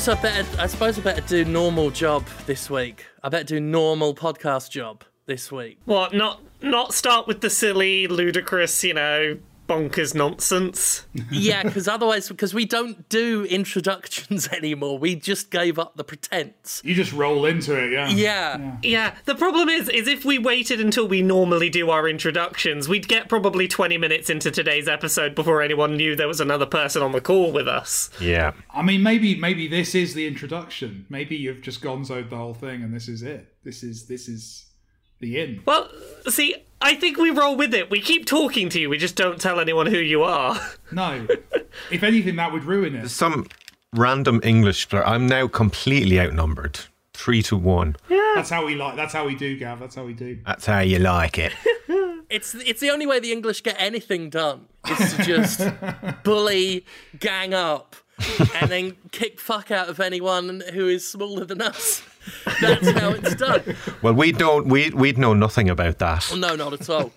Suppose I better. I suppose I better do normal job this week. I better do normal podcast job this week. What? Not not start with the silly, ludicrous, you know, bonkers nonsense. yeah, because otherwise, because we don't do introductions anymore. We just gave up the pretense. You just roll into it, yeah. Yeah. Yeah. The problem is, is if we waited until we normally do our introductions, we'd get probably twenty minutes into today's episode before anyone knew there was another person on the call with us. Yeah. I mean, maybe maybe this is the introduction. Maybe you've just gonzoed the whole thing, and this is it. This is this is the in. Well, see, I think we roll with it. We keep talking to you. We just don't tell anyone who you are. No, if anything, that would ruin it. Some random English player. I'm now completely outnumbered. Three to one. Yeah. That's how we like. That's how we do, Gav. That's how we do. That's how you like it. It's it's the only way the English get anything done is to just bully, gang up, and then kick fuck out of anyone who is smaller than us. That's how it's done. Well, we don't. We we'd know nothing about that. No, not at all.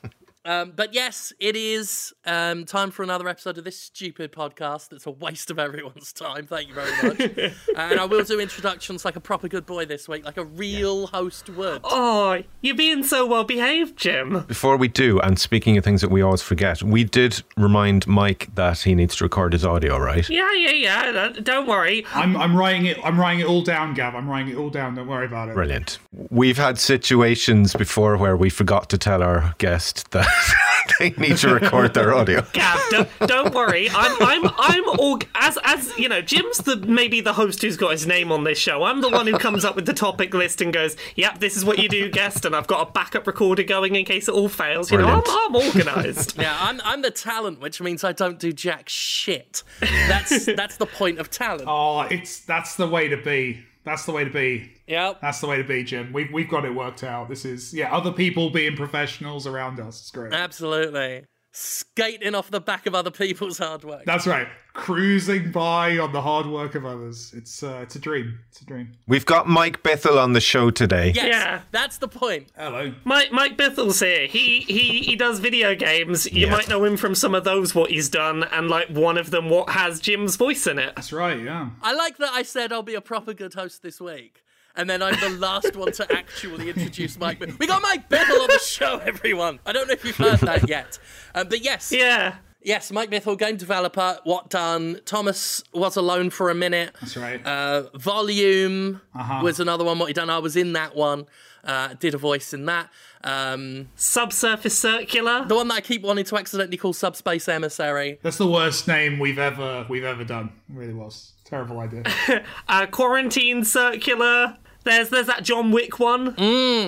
Um, but yes, it is um, time for another episode of this stupid podcast. That's a waste of everyone's time. Thank you very much. and I will do introductions like a proper good boy this week, like a real host would. Oh, you're being so well behaved, Jim. Before we do, and speaking of things that we always forget, we did remind Mike that he needs to record his audio, right? Yeah, yeah, yeah. Don't worry. I'm I'm writing it. I'm writing it all down, Gav. I'm writing it all down. Don't worry about it. Brilliant. We've had situations before where we forgot to tell our guest that they need to record their audio. Gav, don't, don't worry. I'm, I'm, I'm all as, as you know. Jim's the maybe the host who's got his name on this show. I'm the one who comes up with the topic list and goes, "Yep, this is what you do, guest," and I've got a backup recorder going in case it all fails. You know, I'm, I'm organised. Yeah, I'm I'm the talent, which means I don't do jack shit. That's that's the point of talent. Oh, it's that's the way to be. That's the way to be. Yep. That's the way to be, Jim. We've we've got it worked out. This is yeah. Other people being professionals around us. It's great. Absolutely. Skating off the back of other people's hard work. That's right. Cruising by on the hard work of others. It's uh, it's a dream. It's a dream. We've got Mike Bithell on the show today. Yes, Yeah. that's the point. Hello. Mike Mike Bithell's here. He he he does video games. You Yeah. might know him from some of those what he's done, and like one of them what has Jim's voice in it. That's right. Yeah. I like that I said I'll be a proper good host this week. And then I'm the last one to actually introduce Mike. We got Mike Bithell on the show, everyone. I don't know if you've heard that yet. Um, but yes, Yeah. Yes, Mike Bithell, game developer. What done? Thomas was alone for a minute. That's right. Uh, Volume Uh-huh. was another one. What he done? I was in that one. Uh, did a voice in that. Um, Subsurface circular. the one that I keep wanting to accidentally call Subspace Emissary. That's the worst name we've ever we've ever done. It really was. Terrible idea. Uh, quarantine circular. There's there's that John Wick one.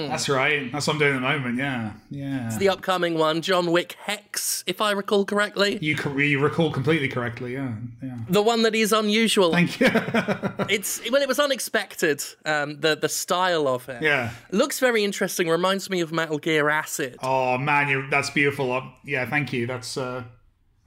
That's right. That's what I'm doing at the moment. Yeah. Yeah. It's the upcoming one, John Wick Hex, if I recall correctly. You, co- you recall completely correctly. Yeah. Yeah. The one that is unusual. Thank you. It's well, it was unexpected. Um, the the style of it. yeah. Looks very interesting. Reminds me of Metal Gear Acid. Oh man, you that's beautiful. Uh, yeah. Thank you. That's uh,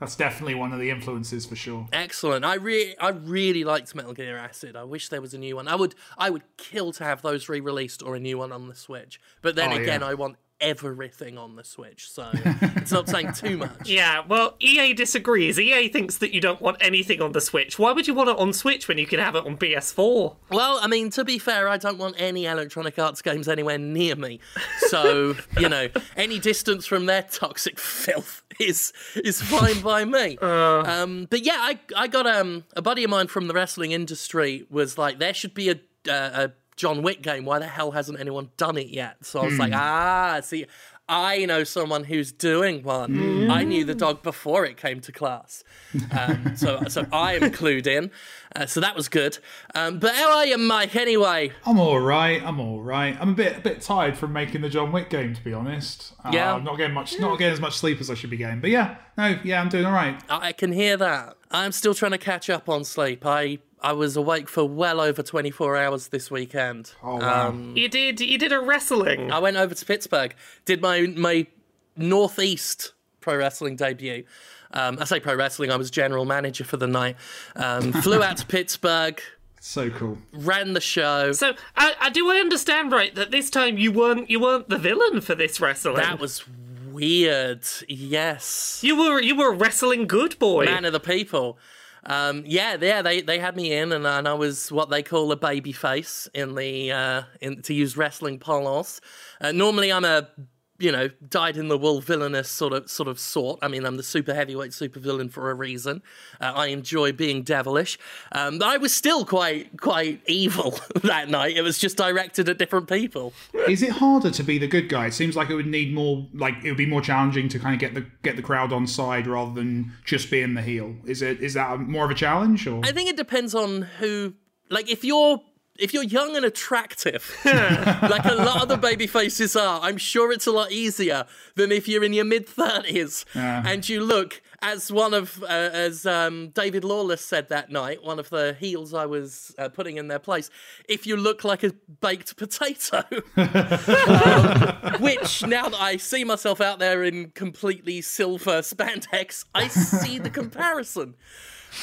that's definitely one of the influences for sure. Excellent. I really, I really liked Metal Gear Acid. I wish there was a new one. I would, I would kill to have those re-released or a new one on the Switch. But then Oh, again, yeah. I want everything on the Switch, so it's not saying too much. Yeah, well, EA disagrees. EA thinks that you don't want anything on the Switch. Why would you want it on Switch when you can have it on PS4? Well, I mean, to be fair, I don't want any Electronic Arts games anywhere near me. So, you know, any distance from their toxic filth is is fine by me. Um, but yeah, I I got um a buddy of mine from the wrestling industry was like, there should be a uh, a John Wick game. Why the hell hasn't anyone done it yet? So I was like, ah, see. I know someone who's doing one. I knew the dog before it came to class, um, so so I am clued in. Uh, so that was good. Um, but how are you, Mike? Anyway, I'm all right. I'm all right. I'm a bit a bit tired from making the John Wick game, to be honest. Uh, Yeah. I'm not getting much, not getting as much sleep as I should be getting. But yeah, no, yeah, I'm doing all right. I can hear that. I'm still trying to catch up on sleep. I I was awake for well over 24 hours this weekend. Oh wow. Um, You did you did a wrestling. I went over to Pittsburgh, did my my northeast pro wrestling debut. Um, I say pro wrestling. I was general manager for the night. Um, flew out to Pittsburgh, so cool. ran the show. So, I, I do I understand right that this time you weren't you weren't the villain for this wrestling. That was weird. Yes, you were you were a wrestling good boy. man of the people. Um, yeah, yeah, they, they had me in, and, and I was what they call a baby face in the uh, in to use wrestling parlance. Uh, normally, I'm a you know dyed in the wool villainous sort of sort of sort. I mean, I'm the super heavyweight super villain for a reason. Uh, I enjoy being devilish. Um, but I was still quite quite evil that night. It was just directed at different people. Is it harder to be the good guy? It seems like it would need more, like it would be more challenging to kind of get the get the crowd on side rather than just being the heel. Is it is that more of a challenge or? I think it depends on who. Like, if you're if you're young and attractive, like a lot of the baby faces are, I'm sure it's a lot easier than if you're in your mid thirties and you look as one of uh, as um, David Lawless said that night, one of the heels I was uh, putting in their place. If you look like a baked potato, um, which now that I see myself out there in completely silver spandex, I see the comparison.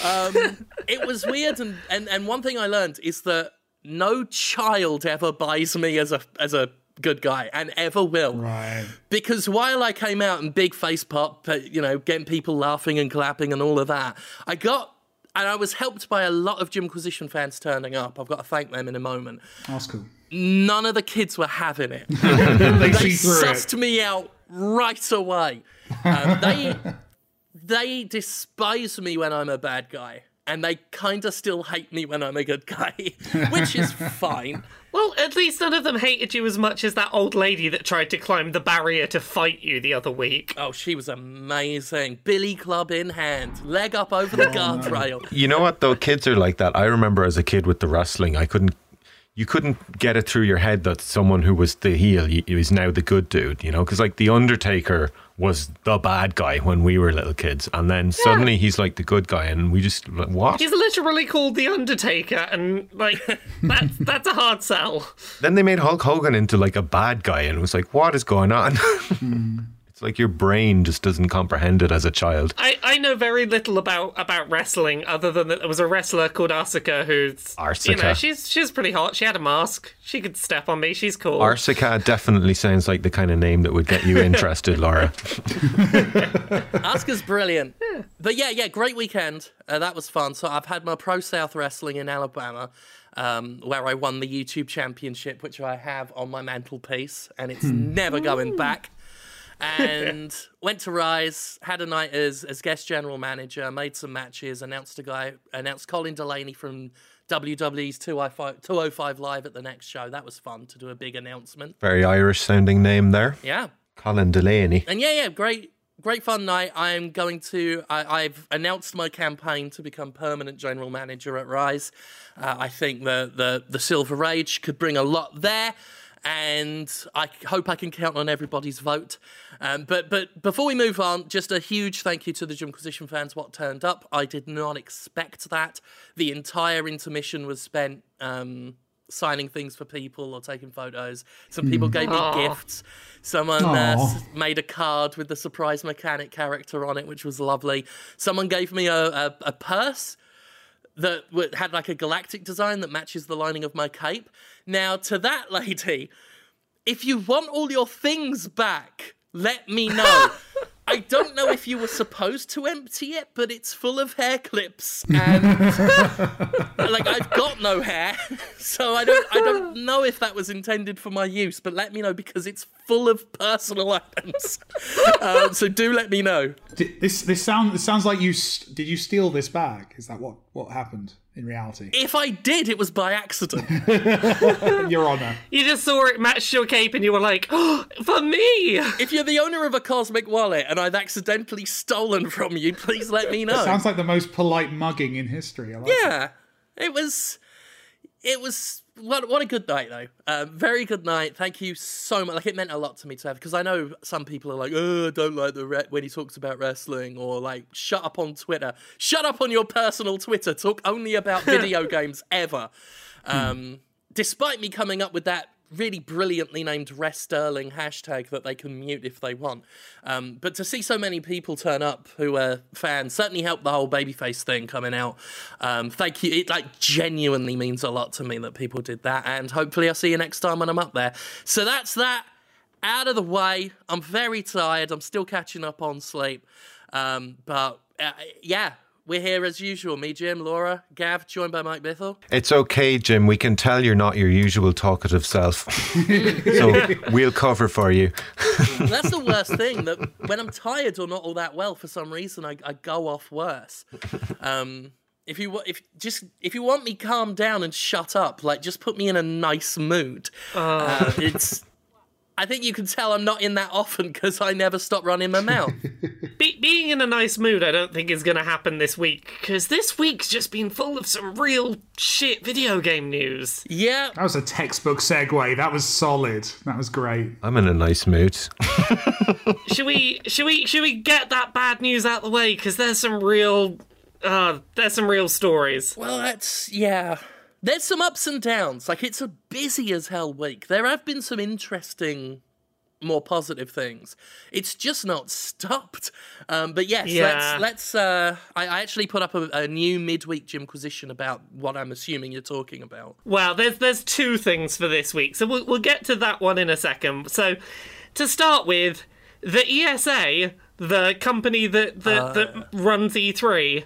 Um, it was weird, and, and and one thing I learned is that no child ever buys me as a as a good guy and ever will. Right. Because while I came out and big face pop, uh, you know, getting people laughing and clapping and all of that, I got and I was helped by a lot of Jimquisition fans turning up. I've got to thank them in a moment. That's cool. None of the kids were having it. They they sussed it. me out right away. Um, they they despise me when I'm a bad guy, and they kind of still hate me when I'm a good guy, which is fine. Well, at least none of them hated you as much as that old lady that tried to climb the barrier to fight you the other week. Oh, she was amazing. Billy club in hand, leg up over the oh, guardrail. You know what though? Kids are like that. I remember as a kid with the wrestling, I couldn't. You couldn't get it through your head that someone who was the heel is now the good dude, you know? Because like the Undertaker was the bad guy when we were little kids, and then suddenly he's like the good guy, and we just like, what? He's literally called the Undertaker, and like that's that's a hard sell. Then they made Hulk Hogan into like a bad guy, and it was like, what is going on? Hmm. It's like your brain just doesn't comprehend it as a child. I, I know very little about, about wrestling other than that there was a wrestler called Asuka who's you know she's she's pretty hot. She had a mask. She could step on me. She's cool. Arsica definitely sounds like the kind of name that would get you interested, Laura. Asuka's brilliant. But yeah, yeah, great weekend. Uh, that was fun. So I've had my Pro South Wrestling in Alabama, um, where I won the YouTube Championship, which I have on my mantelpiece, and it's never going back. And went to Rise, had a night as as guest general manager, made some matches, announced a guy, announced Colin Delaney from WWE's 205 205 Live at the next show. That was fun to do a big announcement. Very Irish sounding name there. Yeah, Colin Delaney. and yeah, yeah, great, great fun night. I'm going to. I, I've announced my campaign to become permanent general manager at Rise. Uh, I think the the the Silver Age could bring a lot there, and I hope I can count on everybody's vote. Um, but but before we move on, just a huge thank you to the Jimquisition fans. What turned up, I did not expect that. The entire intermission was spent. Um, signing things for people or taking photos. Some people gave me Aw. gifts. Someone uh, made a card with the surprise mechanic character on it, which was lovely. Someone gave me a, a, a purse that had like a galactic design that matches the lining of my cape. Now, to that lady, if you want all your things back, let me know. I don't know if you were supposed to empty it, but it's full of hair clips and like I've got no hair, so I don't I don't know if that was intended for my use. But let me know because it's full of personal items. um, so do let me know. Did- This this sound this sounds like you did you steal this bag? Is that what what happened in reality? If I did, it was by accident. Your Honor. you just saw it match your cape, and you were like, oh, "For me." if you're the owner of a cosmic wallet and I've accidentally stolen from you, please let me know. It Sounds like the most polite mugging in history. I like it. yeah, it was. It was what what a good night though. Uh, very good night. Thank you so much. Like it meant a lot to me to have because I know some people are like, oh, I don't like the re-, when he talks about wrestling or like shut up on Twitter. Shut up on your personal Twitter. Talk only about video games ever. Um, despite me coming up with that really brilliantly named Rest Sterling hashtag that they can mute if they want. Um, but to see so many people turn up who are fans certainly helped the whole babyface thing coming out. Um, thank you. It like genuinely means a lot to me that people did that, and hopefully I'll see you next time when I'm up there. So that's that out of the way. I'm very tired. I'm still catching up on sleep, um, but uh, yeah. We're here as usual. Me, Jim, Laura, Gav, joined by Mike Bithell. It's okay, Jim. We can tell you're not your usual talkative self. so we'll cover for you. That's the worst thing. That when I'm tired or not all that well, for some reason, I, I go off worse. Um, if you wa- if just if you want me calm down and shut up, like just put me in a nice mood. Uh, it's. I think you can tell I'm not in that often because I never stop running my mouth. Be- being in a nice mood, I don't think is going to happen this week because this week's just been full of some real shit video game news. yeah, That was a textbook segue. That was solid. That was great. I'm in a nice mood. should we? Should we? Should we get that bad news out of the way? Because there's some real. Uh, there's some real stories. Well, that's yeah. There's some ups and downs. Like it's a busy as hell week. There have been some interesting, more positive things. It's just not stopped. Um, but yes, Yeah. let's let's. Uh, I, I actually put up a, a new midweek Jimquisition about what I'm assuming you're talking about. Well, there's there's two things for this week, so we'll we'll get to that one in a second. So, to start with, the ESA, the company that that, that runs E3,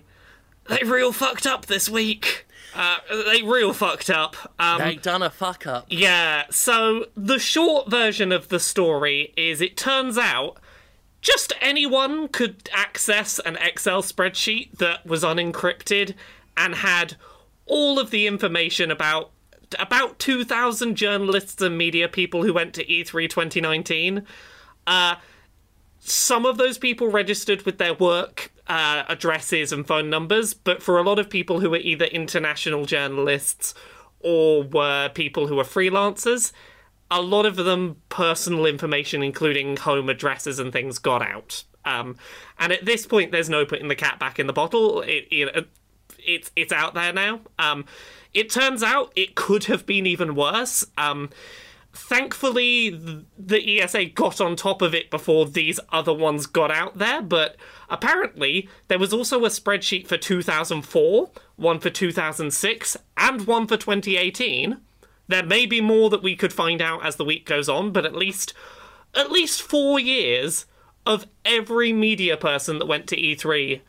they real fucked up this week. Uh, they real fucked up. Um, They done a fuck up. Yeah, so the short version of the story is it turns out just anyone could access an Excel spreadsheet that was unencrypted and had all of the information about about 2000 journalists and media people who went to E E3 2019. Uh some of those people registered with their work uh, addresses and phone numbers, but for a lot of people who were either international journalists or were people who were freelancers, a lot of them personal information, including home addresses and things, got out. Um, and at this point, there's no putting the cat back in the bottle. It, it, it's it's out there now. Um, it turns out it could have been even worse. Um, thankfully the ESA got on top of it before these other ones got out there, but apparently there was also a spreadsheet for 2004, one for 2006, and one for 2018. There may be more that we could find out as the week goes on, but at least at least 4 years of every media person that went to E3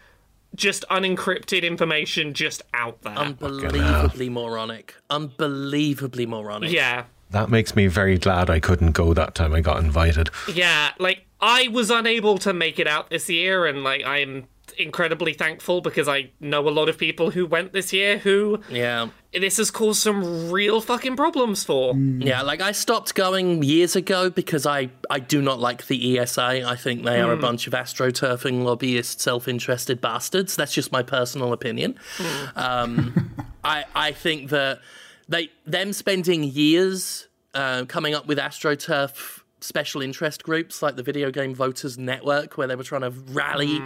just unencrypted information just out there. Unbelievably moronic. Unbelievably moronic. yeah. That makes me very glad I couldn't go that time I got invited. Yeah, like I was unable to make it out this year, and like I'm incredibly thankful because I know a lot of people who went this year who Yeah. this has caused some real fucking problems for. Mm. Yeah, like I stopped going years ago because I, I do not like the ESA. I think they are a mm. bunch of astroturfing lobbyist, self-interested bastards. That's just my personal opinion. Mm. Um, I I think that they them spending years uh, coming up with astroturf special interest groups like the Video Game Voters Network, where they were trying to rally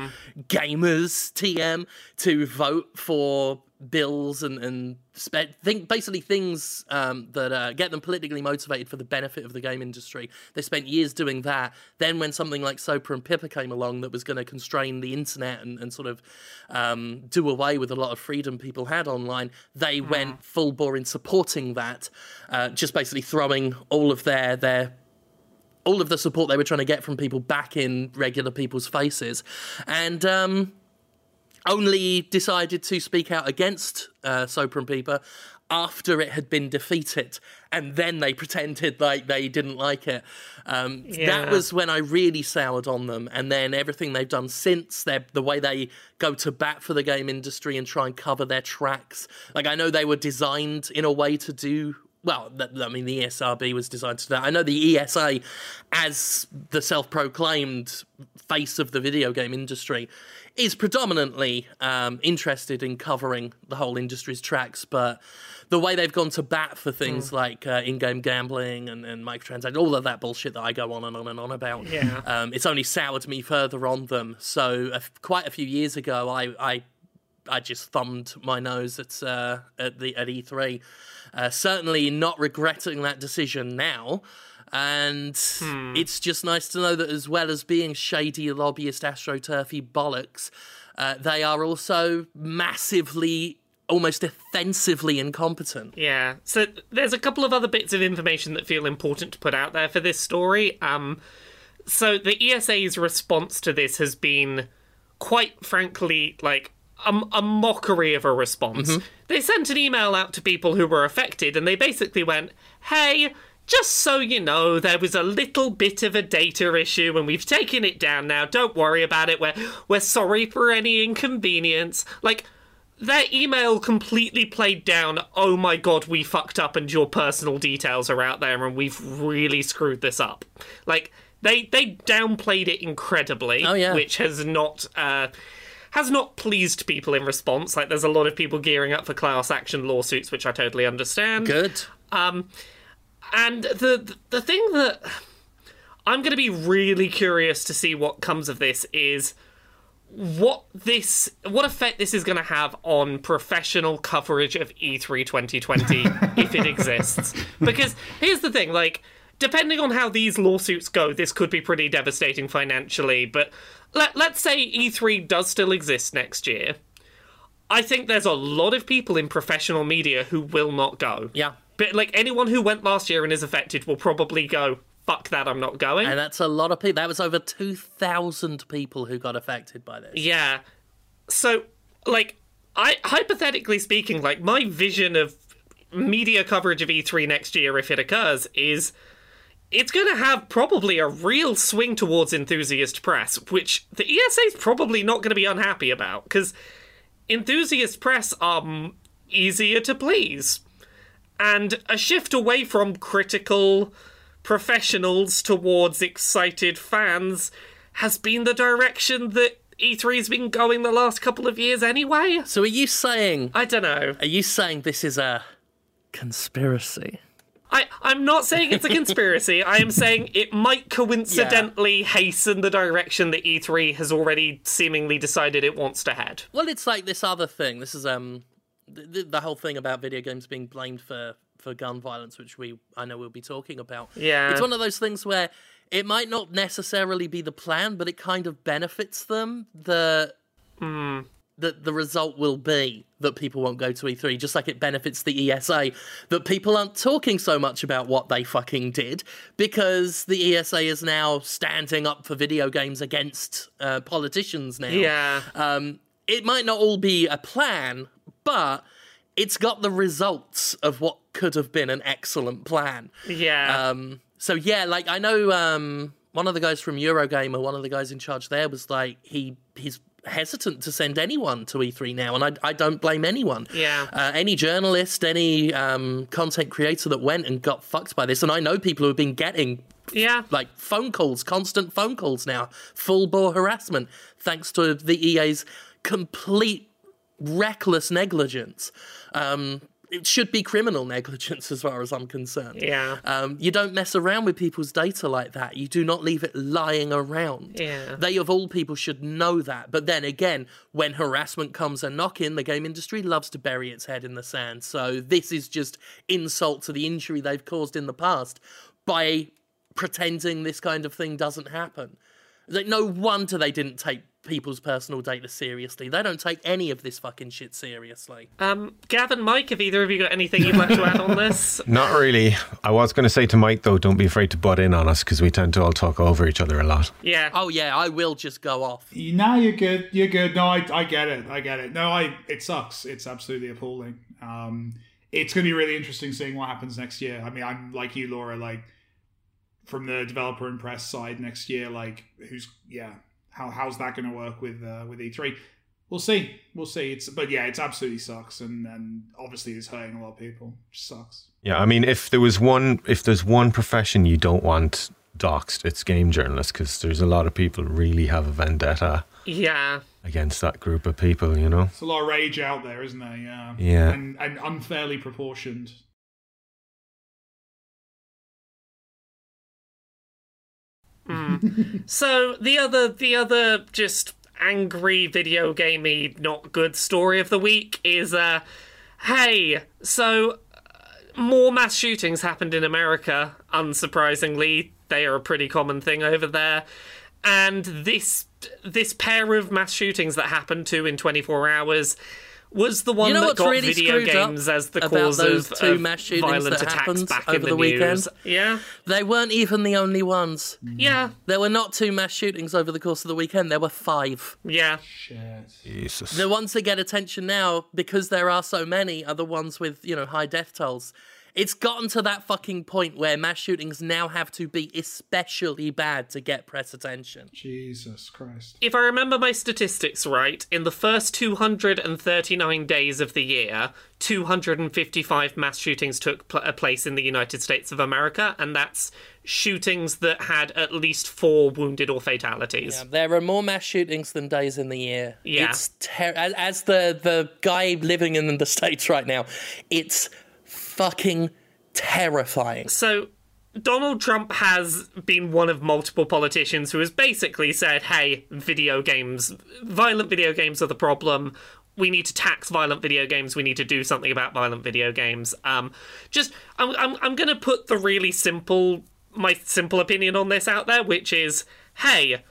gamers TM to vote for bills and and spe- think basically things um, that uh, get them politically motivated for the benefit of the game industry. They spent years doing that. Then when something like SOPA and PIPA came along that was going to constrain the internet and, and sort of um, do away with a lot of freedom people had online, they went full bore in supporting that, uh, just basically throwing all of their their all of the support they were trying to get from people back in regular people's faces, and um, only decided to speak out against uh, and PIPA after it had been defeated, and then they pretended like they didn't like it. Um, Yeah. That was when I really soured on them, and then everything they've done since, the way they go to bat for the game industry and try and cover their tracks. Like I know they were designed in a way to do well, I mean, the ESRB was designed to do that. I know the ESA, as the self proclaimed face of the video game industry, is predominantly um, interested in covering the whole industry's tracks, but the way they've gone to bat for things like uh, in game gambling and, and microtransactions, all of that bullshit that I go on and on and on about, Yeah. um, it's only soured me further on them. So, uh, quite a few years ago, I, I I just thumbed my nose at uh, at the at E3. Uh, certainly not regretting that decision now. And it's just nice to know that as well as being shady lobbyist astroturfy bollocks, uh, they are also massively, almost offensively incompetent. Yeah. So there's a couple of other bits of information that feel important to put out there for this story. Um, so the ESA's response to this has been quite frankly like a, a mockery of a response. They sent an email out to people who were affected, and they basically went, "Hey." Just so you know, there was a little bit of a data issue and we've taken it down now. Don't worry about it. We're we're sorry for any inconvenience. Like their email completely played down, oh my god, we fucked up and your personal details are out there and we've really screwed this up. Like they they downplayed it incredibly, Oh, yeah. which has not uh has not pleased people in response. Like there's a lot of people gearing up for class action lawsuits, which I totally understand. Good. And the the thing that I'm going to be really curious to see what comes of this is what this what effect this is going to have on professional coverage of E E3 2020 if it exists. Because here's the thing, like depending on how these lawsuits go, this could be pretty devastating financially, but let, let's say E3 does still exist next year. I think there's a lot of people in professional media who will not go. Yeah. But like anyone who went last year and is affected will probably go, fuck that, I'm not going. And that's a lot of people. That was over 2,000 people who got affected by this. yeah. So, like, I hypothetically speaking, like my vision of media coverage of E3 next year, if it occurs, is it's going to have probably a real swing towards enthusiast press, which the ESA is probably not going to be unhappy about because enthusiast press are easier to please. And a shift away from critical professionals towards excited fans has been the direction that E3 has been going the last couple of years anyway. So are you saying I don't know. are you saying this is a conspiracy? I, I'm not saying it's a conspiracy. I am saying it might coincidentally hasten the direction that E3 has already seemingly decided it wants to head. Well, it's like this other thing. This is um the, the whole thing about video games being blamed for for gun violence, which we I know we'll be talking about. Yeah. it's one of those things where it might not necessarily be the plan, but it kind of benefits them. The that the result will be that people won't go to E3, just like it benefits the ESA that people aren't talking so much about what they fucking did because the ESA is now standing up for video games against uh, politicians now. Yeah. Um, it might not all be a plan, but it's got the results of what could have been an excellent plan. Yeah. Um, so yeah, like I know um, one of the guys from Eurogamer, one of the guys in charge there, was like he he's hesitant to send anyone to E3 now, and I I don't blame anyone. Yeah. Uh, any journalist, any um, content creator that went and got fucked by this, and I know people who have been getting yeah. like phone calls, constant phone calls now, full bore harassment, thanks to the EA's complete reckless negligence. Um, it should be criminal negligence as far as I'm concerned. Yeah. Um, you don't mess around with people's data like that. You do not leave it lying around. Yeah. They, of all people, should know that. But then again, when harassment comes a knock in, the game industry loves to bury its head in the sand. So this is just insult to the injury they've caused in the past by pretending this kind of thing doesn't happen. Like, no wonder they didn't take people's personal data seriously. They don't take any of this fucking shit seriously. Um, Gavin, Mike, have either of you got anything you'd like to add on this? Not really. I was going to say to Mike though, don't be afraid to butt in on us because we tend to all talk over each other a lot. Yeah. Oh yeah, I will just go off. Now you're good. You're good. No, I, I get it. I get it. No, I. It sucks. It's absolutely appalling. Um, it's going to be really interesting seeing what happens next year. I mean, I'm like you, Laura. Like from the developer and press side next year, like who's yeah, how how's that going to work with uh, with E3? We'll see. We'll see. It's but yeah, it's absolutely sucks, and and obviously it's hurting a lot of people. It just sucks. Yeah, I mean, if there was one, if there's one profession you don't want doxed, it's game journalists because there's a lot of people really have a vendetta Yeah. against that group of people. You know. It's a lot of rage out there, isn't there? Yeah. Yeah. And and unfairly proportioned. So the other the other just angry video gamey not good story of the week is uh hey, so uh, more mass shootings happened in America, unsurprisingly. They are a pretty common thing over there. And this this pair of mass shootings that happened to in 24 hours was the one You know that what's got really video screwed up games as the about cause those of, two of mass shootings violent that attacks happened back over in the, the news. weekend? Yeah, They weren't even the only ones. yeah, There were not two mass shootings over the course of the weekend. There were five. yeah. Shit. Jesus. The ones that get attention now, because there are so many, are the ones with, you know, high death tolls. It's gotten to that fucking point where mass shootings now have to be especially bad to get press attention. Jesus Christ. If I remember my statistics right, in the first 239 days of the year, 255 mass shootings took pl- uh, place in the United States of America, and that's shootings that had at least four wounded or fatalities. Yeah, there are more mass shootings than days in the year. Yeah. It's ter- as, as the the guy living in the states right now, it's fucking terrifying. So Donald Trump has been one of multiple politicians who has basically said, "Hey, video games, violent video games are the problem. We need to tax violent video games. We need to do something about violent video games." Um, just, I'm, I'm, I'm going to put the really simple, my simple opinion on this out there, which is, hey.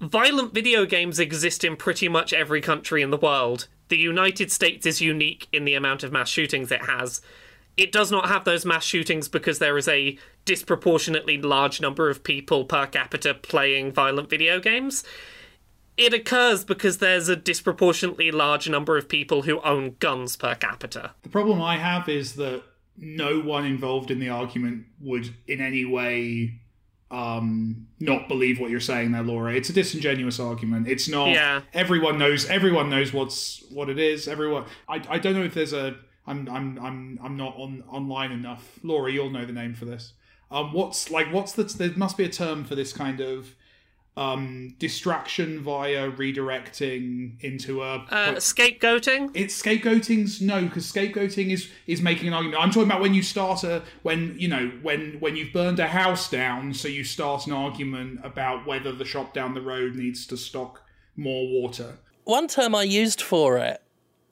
Violent video games exist in pretty much every country in the world. The United States is unique in the amount of mass shootings it has. It does not have those mass shootings because there is a disproportionately large number of people per capita playing violent video games. It occurs because there's a disproportionately large number of people who own guns per capita. The problem I have is that no one involved in the argument would in any way um not believe what you're saying there laura it's a disingenuous argument it's not Yeah. everyone knows everyone knows what's what it is everyone i, I don't know if there's a i'm i'm i'm, I'm not on online enough. Laura you'll know the name for this. Um what's like what's the there must be a term for this kind of um distraction via redirecting into a Uh, scapegoating? it's scapegoating's no because scapegoating is is making an argument. I'm talking about when you start a when you know when when you've burned a house down so you start an argument about whether the shop down the road needs to stock more water. One term I used for it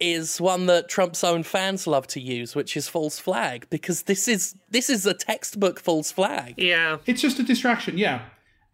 is one that Trump's own fans love to use, which is false flag, because this is this is a textbook false flag. Yeah. it's just a distraction yeah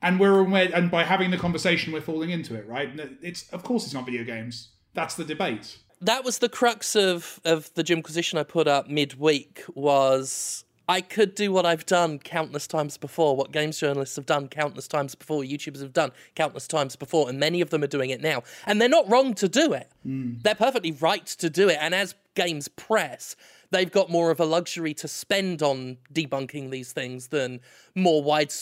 and we're aware and by having the conversation we're falling into it right it's of course it's not video games that's the debate that was the crux of of the Jimquisition I put up midweek was I could do what I've done countless times before, what games journalists have done countless times before, YouTubers have done countless times before, and many of them are doing it now. And they're not wrong to do it. Mm. They're perfectly right to do it. And as games press, they've got more of a luxury to spend on debunking these things than more wide,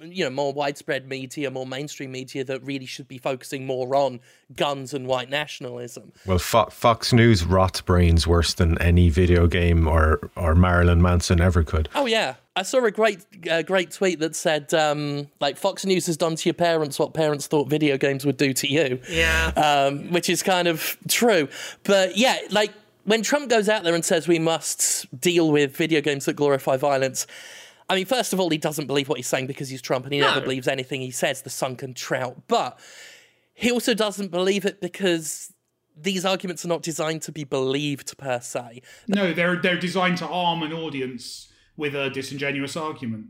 you know, more widespread media, more mainstream media that really should be focusing more on guns and white nationalism. Well, Fo- Fox News rots brains worse than any video game or, or Marilyn Manson ever could. Oh yeah, I saw a great, uh, great tweet that said, um, like Fox News has done to your parents what parents thought video games would do to you. Yeah. um, which is kind of true. But yeah, like when Trump goes out there and says we must deal with video games that glorify violence. I mean, first of all, he doesn't believe what he's saying because he's Trump and he never believes anything he says, the sunken trout. But he also doesn't believe it because these arguments are not designed to be believed per se. No, they're they're designed to arm an audience with a disingenuous argument.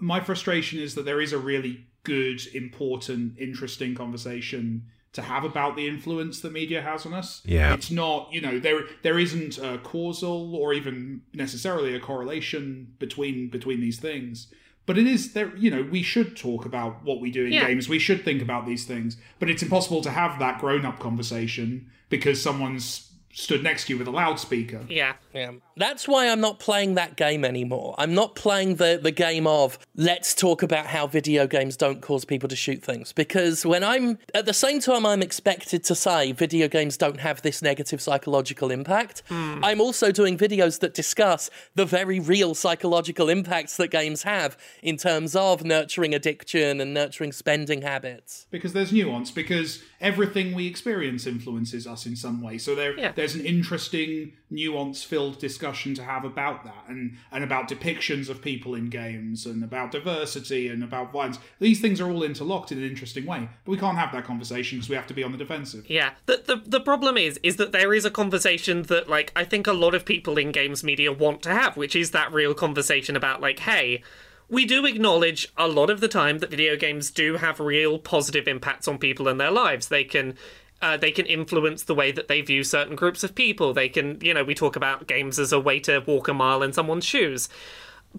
My frustration is that there is a really good, important, interesting conversation to have about the influence that media has on us. Yeah. It's not, you know, there there isn't a causal or even necessarily a correlation between between these things. But it is there, you know, we should talk about what we do in Yeah. games. We should think about these things. But it's impossible to have that grown up conversation because someone's stood next to you with a loudspeaker. Yeah. Yeah. That's why I'm not playing that game anymore. I'm not playing the, the game of let's talk about how video games don't cause people to shoot things. Because when I'm at the same time I'm expected to say video games don't have this negative psychological impact, hmm. I'm also doing videos that discuss the very real psychological impacts that games have in terms of nurturing addiction and nurturing spending habits. because there's nuance because everything we experience influences us in some way so there Yeah. there's an interesting nuance filled discussion to have about that and and about depictions of people in games and about diversity and about violence these things are all interlocked in an interesting way but we can't have that conversation because we have to be on the defensive Yeah. The, the the problem is is that there is a conversation that like I think a lot of people in games media want to have, which is that real conversation about like, hey, we do acknowledge a lot of the time that video games do have real positive impacts on people and their lives. They can uh, they can influence the way that they view certain groups of people. They can, you know, we talk about games as a way to walk a mile in someone's shoes.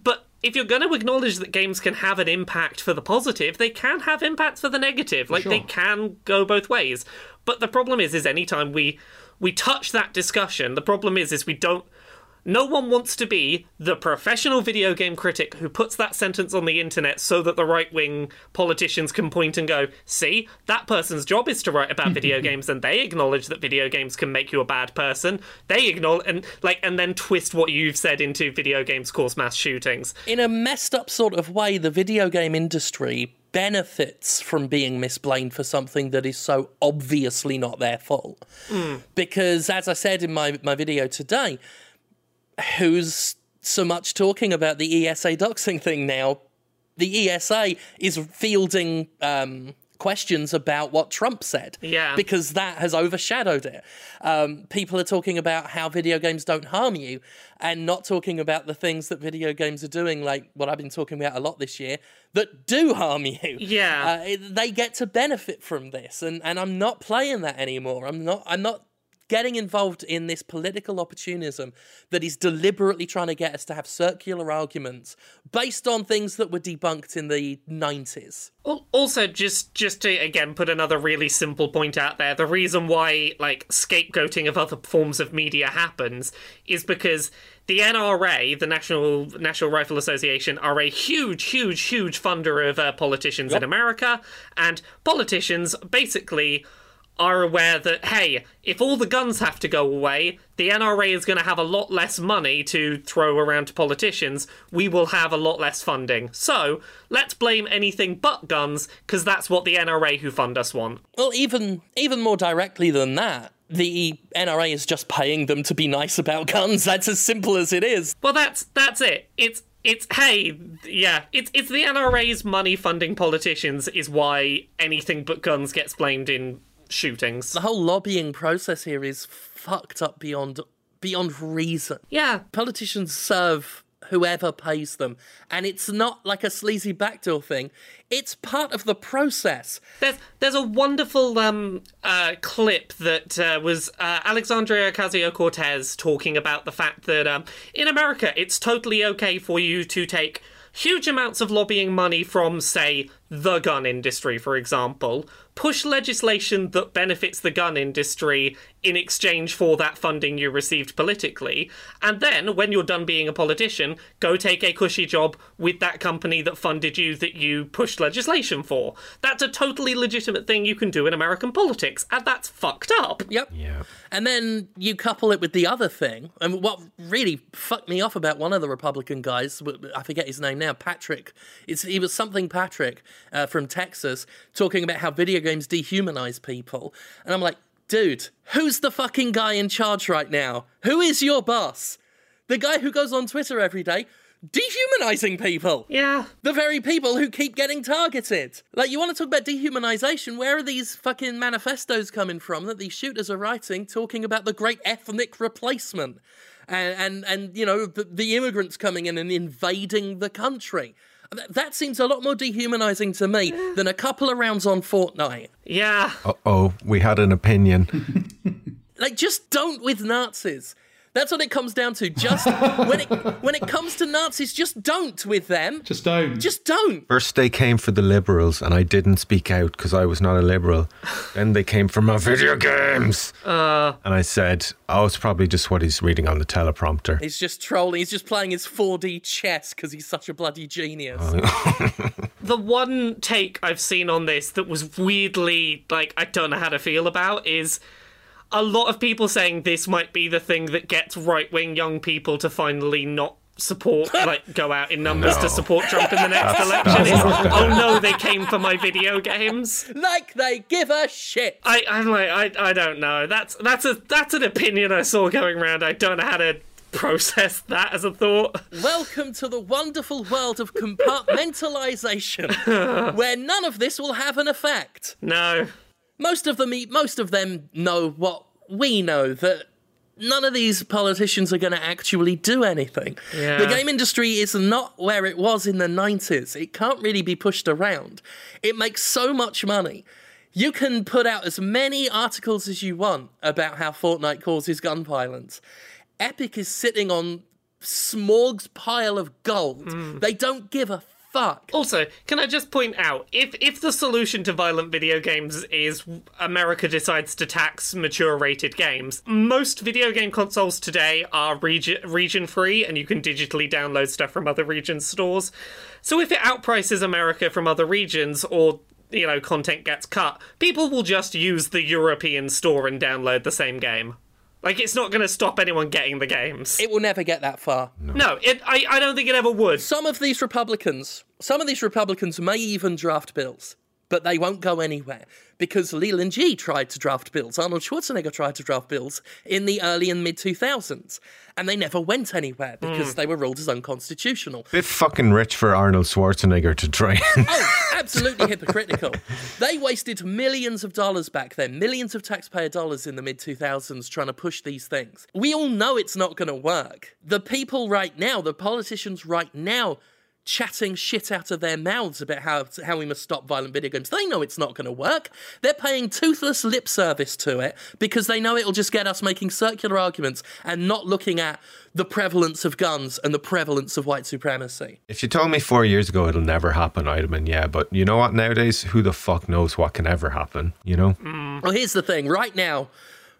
But if you're going to acknowledge that games can have an impact for the positive, they can have impacts for the negative. Like they can go both ways. But the problem is, is anytime we we touch that discussion, the problem is, is we don't. No one wants to be the professional video game critic who puts that sentence on the internet so that the right wing politicians can point and go, see, that person's job is to write about video games and they acknowledge that video games can make you a bad person. They acknowledge and like and then twist what you've said into video games cause mass shootings. in a messed up sort of way, the video game industry benefits from being misblamed for something that is so obviously not their fault. Hmm. Because, as I said in my, my video today, who's so much talking about the ESA doxing thing now? The ESA is fielding um, questions about what Trump said. Yeah. Because that has overshadowed it. Um, people are talking about how video games don't harm you and not talking about the things that video games are doing, like what I've been talking about a lot this year, that do harm you. Yeah. Uh, they get to benefit from this. And, and I'm not playing that anymore. I'm not, I'm not getting involved in this political opportunism that is deliberately trying to get us to have circular arguments based on things that were debunked in the 90s. Also, just just to again put another really simple point out there, the reason why like scapegoating of other forms of media happens is because the NRA, the National National Rifle Association, are a huge, huge, huge funder of uh, politicians in America, and politicians basically are aware that hey, if all the guns have to go away, the NRA is going to have a lot less money to throw around to politicians. We will have a lot less funding. So let's blame anything but guns because that's what the NRA who fund us want. Well, even even more directly than that, the NRA is just paying them to be nice about guns. That's as simple as it is. Well, that's that's it. It's it's hey, yeah, it's it's the NRA's money funding politicians is why anything but guns gets blamed in shootings. The whole lobbying process here is fucked up beyond beyond reason. Yeah, Politicians serve whoever pays them, and it's not like a sleazy backdoor thing. It's part of the process. There's there's a wonderful um uh clip that uh, was uh, Alexandria Ocasio Cortez talking about the fact that um in America it's totally okay for you to take huge amounts of lobbying money from say the gun industry for example push legislation that benefits the gun industry in exchange for that funding you received politically and then when you're done being a politician go take a cushy job with that company that funded you that you pushed legislation for that's a totally legitimate thing you can do in american politics and that's fucked up Yep. Yeah. And then you couple it with the other thing, and what really fucked me off about one of the Republican guys, I forget his name now, Patrick. It's he was something Patrick uh, from Texas, talking about how video games dehumanize people, and I'm like, dude, who's the fucking guy in charge right now? Who is your boss? The guy who goes on Twitter every day dehumanizing people. yeah The very people who keep getting targeted. Like, you want to talk about dehumanization? Where are these fucking manifestos coming from that these shooters are writing talking about the great ethnic replacement? And, and, and you know, the, the immigrants coming in and invading the country. Th- That seems a lot more dehumanizing to me than a couple of rounds on Fortnite. yeah Uh oh, we had an opinion. Like, just don't with Nazis. That's what it comes down to. Just when it when it comes to Nazis, just don't with them. Just don't. Just don't. First, they came for the liberals, and I didn't speak out because I was not a liberal. then they came for my video games. Uh. and I said, oh, it's probably just what he's reading on the teleprompter. He's just trolling. He's just playing his 4D chess because he's such a bloody genius. Oh. the one take I've seen on this that was weirdly like I don't know how to feel about is a lot of people saying this might be the thing that gets right wing young people to finally not support like go out in numbers No. to support Trump in the next That's- election. that's It's, not gonna oh no, they came for my video games. Like they give a shit. I, I'm like I, I don't know. That's that's a that's an opinion I saw going around. I don't know how to process that as a thought. Welcome to the wonderful world of compartmentalization, where none of this will have an effect. No. Most of them, most of them know what we know that none of these politicians are going to actually do anything. Yeah. The game industry is not where it was in the 90s. It can't really be pushed around. It makes so much money. You can put out as many articles as you want about how Fortnite causes gun violence. Epic is sitting on Smaug's pile of gold. Hmm. They don't give a fuck. Also, can I just point out if if the solution to violent video games is America decides to tax mature rated games, most video game consoles today are region region free and you can digitally download stuff from other regions stores. So if it outprices America from other regions or you know content gets cut, people will just use the European store and download the same game. Like it's not going to stop anyone getting the games. It will never get that far. no, it I, I don't think it ever would. Some of these Republicans, some of these Republicans may even draft bills, but they won't go anywhere because Leland Yee tried to draft bills. Arnold Schwarzenegger tried to draft bills in the early and mid 2000s, and they never went anywhere because hmm. they were ruled as unconstitutional. Bit fucking rich for Arnold Schwarzenegger to try and. Oh, absolutely hypocritical. They wasted millions of dollars back then, millions of taxpayer dollars in the mid 2000s trying to push these things. We all know it's not going to work. The people right now, the politicians right now, chatting shit out of their mouths about how how we must stop violent video games. They know it's not going to work. They're paying toothless lip service to it because they know it'll just get us making circular arguments and not looking at the prevalence of guns and the prevalence of white supremacy. If you told me four years ago it'll never happen, I'd have been, yeah. But you know what? Nowadays, who the fuck knows what can ever happen? You know? Mm. Well, here's the thing. Right now,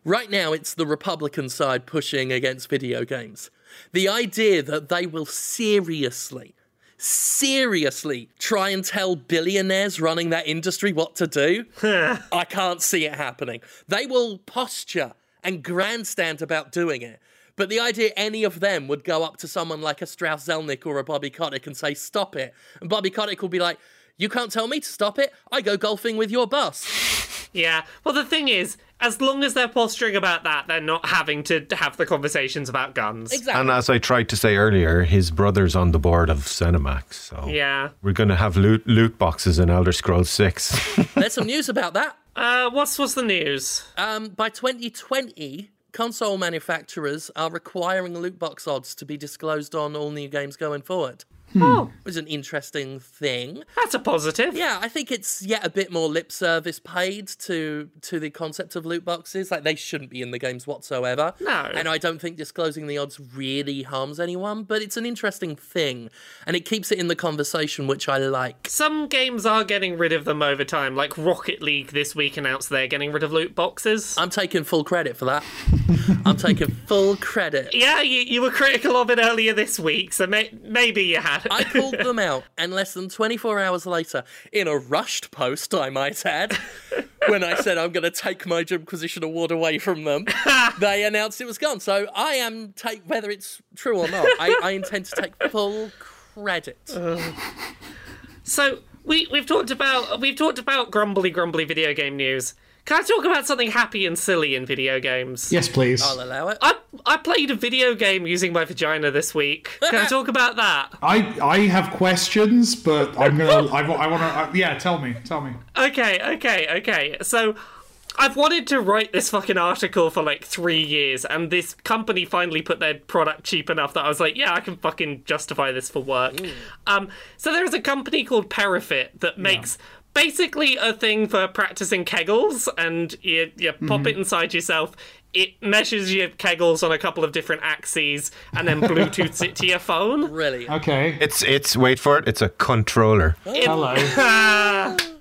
right now, it's the Republican side pushing against video games. The idea that they will seriously, seriously try and tell billionaires running that industry what to do, I can't see it happening. They will posture and grandstand about doing it. But the idea any of them would go up to someone like a Strauss Zelnick or a Bobby Kotick and say, stop it. And Bobby Kotick will be like, you can't tell me to stop it. I go golfing with your bus. Yeah. Well, the thing is, as long as they're posturing about that, they're not having to have the conversations about guns. Exactly. And as I tried to say earlier, his brother's on the board of Cinemax. So Yeah. we're going to have loot, loot boxes in Elder Scrolls 6. There's some news about that. Uh, what's what's the news? Um, by 2020, console manufacturers are requiring loot box odds to be disclosed on all new games going forward. Hmm. Oh, It was an interesting thing. that's a positive. Yeah, I think it's yet a bit more lip service paid to to the concept of loot boxes. Like they shouldn't be in the games whatsoever. No. And I don't think disclosing the odds really harms anyone, but it's an interesting thing. And it keeps it in the conversation, which I like. Some games are getting rid of them over time. Like Rocket League this week announced they're getting rid of loot boxes. I'm taking full credit for that. I'm taking full credit. yeah, you, you were critical of it earlier this week, so may- maybe you had. I called them out, and less than 24 hours later, in a rushed post, I might add, when I said I'm going to take my Jimquisition award away from them, they announced it was gone. So I am take whether it's true or not. I, I intend to take full credit. So we we've talked about we've talked about grumbly grumbly video game news. Can I talk about something happy and silly in video games? Yes, please. I'll allow it. I I played a video game using my vagina this week. Can I talk about that? I I have questions, but I'm gonna. I, I want to. Uh, yeah, tell me. Tell me. Okay, okay, okay. So I've wanted to write this fucking article for like three years, and this company finally put their product cheap enough that I was like, yeah, I can fucking justify this for work. Um, so there's a company called Perifit that makes. Basically, a thing for practicing kegels, and you, you pop it inside yourself. It measures your kegels on a couple of different axes, and then Bluetooths it to your phone. Really. Okay. it's, it's, wait for it, it's a controller. Hello.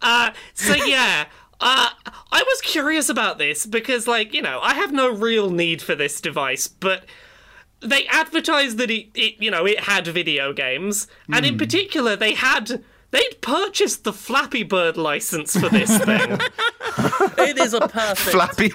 Uh, so yeah, uh, I was curious about this because, like, you know, I have no real need for this device, but they advertised that it, it you know, it had video games, and in particular, they had. They'd purchased the Flappy Bird license for this thing. It is a perfect. Flappy.